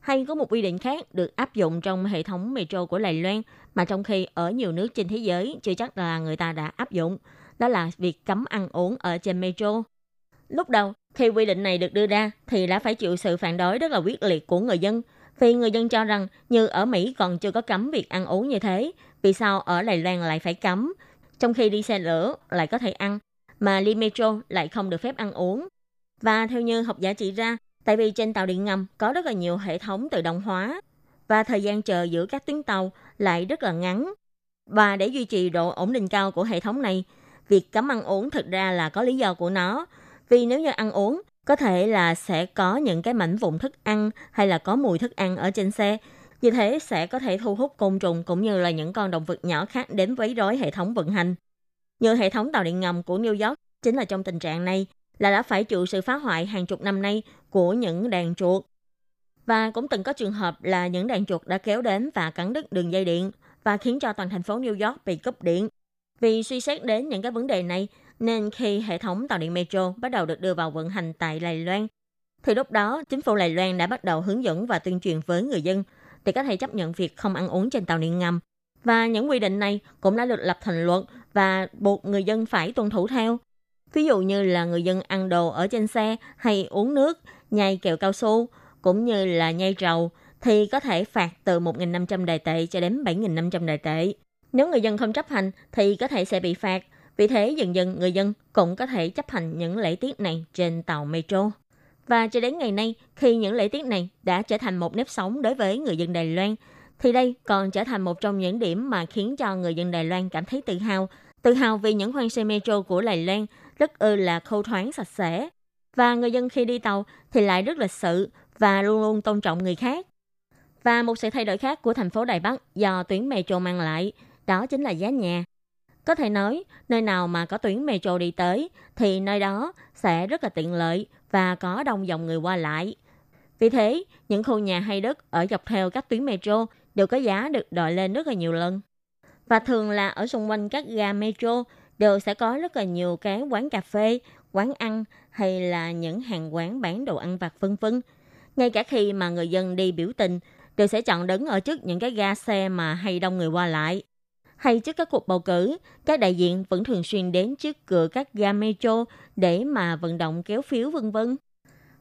Hay có một quy định khác được áp dụng trong hệ thống metro của Đài Loan mà trong khi ở nhiều nước trên thế giới chưa chắc là người ta đã áp dụng. Đó là việc cấm ăn uống ở trên metro. Lúc đầu, khi quy định này được đưa ra thì đã phải chịu sự phản đối rất là quyết liệt của người dân. Vì người dân cho rằng như ở Mỹ còn chưa có cấm việc ăn uống như thế, vì sao ở Đài Loan lại phải cấm? Trong khi đi xe lửa lại có thể ăn, mà đi metro lại không được phép ăn uống. Và theo như học giả chỉ ra, tại vì trên tàu điện ngầm có rất là nhiều hệ thống tự động hóa và thời gian chờ giữa các tuyến tàu lại rất là ngắn. Và để duy trì độ ổn định cao của hệ thống này, việc cấm ăn uống thực ra là có lý do của nó. Vì nếu như ăn uống, có thể là sẽ có những cái mảnh vụn thức ăn hay là có mùi thức ăn ở trên xe. Như thế sẽ có thể thu hút côn trùng cũng như là những con động vật nhỏ khác đến quấy rối hệ thống vận hành. Như hệ thống tàu điện ngầm của New York chính là trong tình trạng này là đã phải chịu sự phá hoại hàng chục năm nay của những đàn chuột. Và cũng từng có trường hợp là những đàn chuột đã kéo đến và cắn đứt đường dây điện và khiến cho toàn thành phố New York bị cúp điện. Vì suy xét đến những cái vấn đề này, nên khi hệ thống tàu điện metro bắt đầu được đưa vào vận hành tại Đài Loan, thì lúc đó chính phủ Đài Loan đã bắt đầu hướng dẫn và tuyên truyền với người dân để có thể chấp nhận việc không ăn uống trên tàu điện ngầm. Và những quy định này cũng đã được lập thành luật và buộc người dân phải tuân thủ theo. Ví dụ như là người dân ăn đồ ở trên xe hay uống nước, nhai kẹo cao su, cũng như là nhai trầu, thì có thể phạt từ 1.500 đài tệ cho đến 7.500 đài tệ. Nếu người dân không chấp hành thì có thể sẽ bị phạt. Vì thế dần dần người dân cũng có thể chấp hành những lễ tiết này trên tàu metro. Và cho đến ngày nay, khi những lễ tiết này đã trở thành một nếp sống đối với người dân Đài Loan, thì đây còn trở thành một trong những điểm mà khiến cho người dân Đài Loan cảm thấy tự hào. Tự hào vì những khoang xe metro của Đài Loan rất ư là khâu thoáng sạch sẽ. Và người dân khi đi tàu thì lại rất lịch sự và luôn luôn tôn trọng người khác. Và một sự thay đổi khác của thành phố Đài Bắc do tuyến metro mang lại, đó chính là giá nhà. Có thể nói, nơi nào mà có tuyến metro đi tới thì nơi đó sẽ rất là tiện lợi và có đông dòng người qua lại. Vì thế, những khu nhà hay đất ở dọc theo các tuyến metro đều có giá được đòi lên rất là nhiều lần. Và thường là ở xung quanh các ga metro đều sẽ có rất là nhiều cái quán cà phê, quán ăn hay là những hàng quán bán đồ ăn vặt vân vân. Ngay cả khi mà người dân đi biểu tình, đều sẽ chọn đứng ở trước những cái ga xe mà hay đông người qua lại. Hay trước các cuộc bầu cử, các đại diện vẫn thường xuyên đến trước cửa các ga metro để mà vận động kéo phiếu vân vân.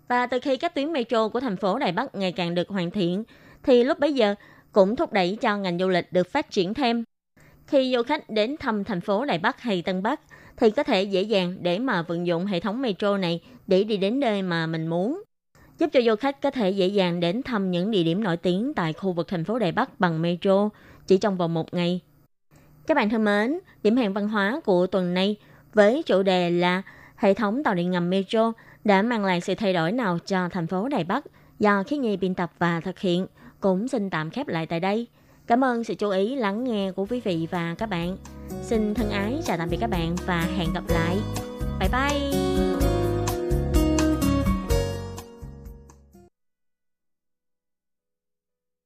Và từ khi các tuyến metro của thành phố Đài Bắc ngày càng được hoàn thiện, thì lúc bấy giờ cũng thúc đẩy cho ngành du lịch được phát triển thêm. Khi du khách đến thăm thành phố Đài Bắc hay Tân Bắc, thì có thể dễ dàng để mà vận dụng hệ thống metro này để đi đến nơi mà mình muốn giúp cho du khách có thể dễ dàng đến thăm những địa điểm nổi tiếng tại khu vực thành phố Đài Bắc bằng metro chỉ trong vòng một ngày. Các bạn thân mến, điểm hẹn văn hóa của tuần này với chủ đề là hệ thống tàu điện ngầm metro đã mang lại sự thay đổi nào cho thành phố Đài Bắc do khí nhi biên tập và thực hiện cũng xin tạm khép lại tại đây. Cảm ơn sự chú ý lắng nghe của quý vị và các bạn. Xin thân ái chào tạm biệt các bạn và hẹn gặp lại. Bye bye!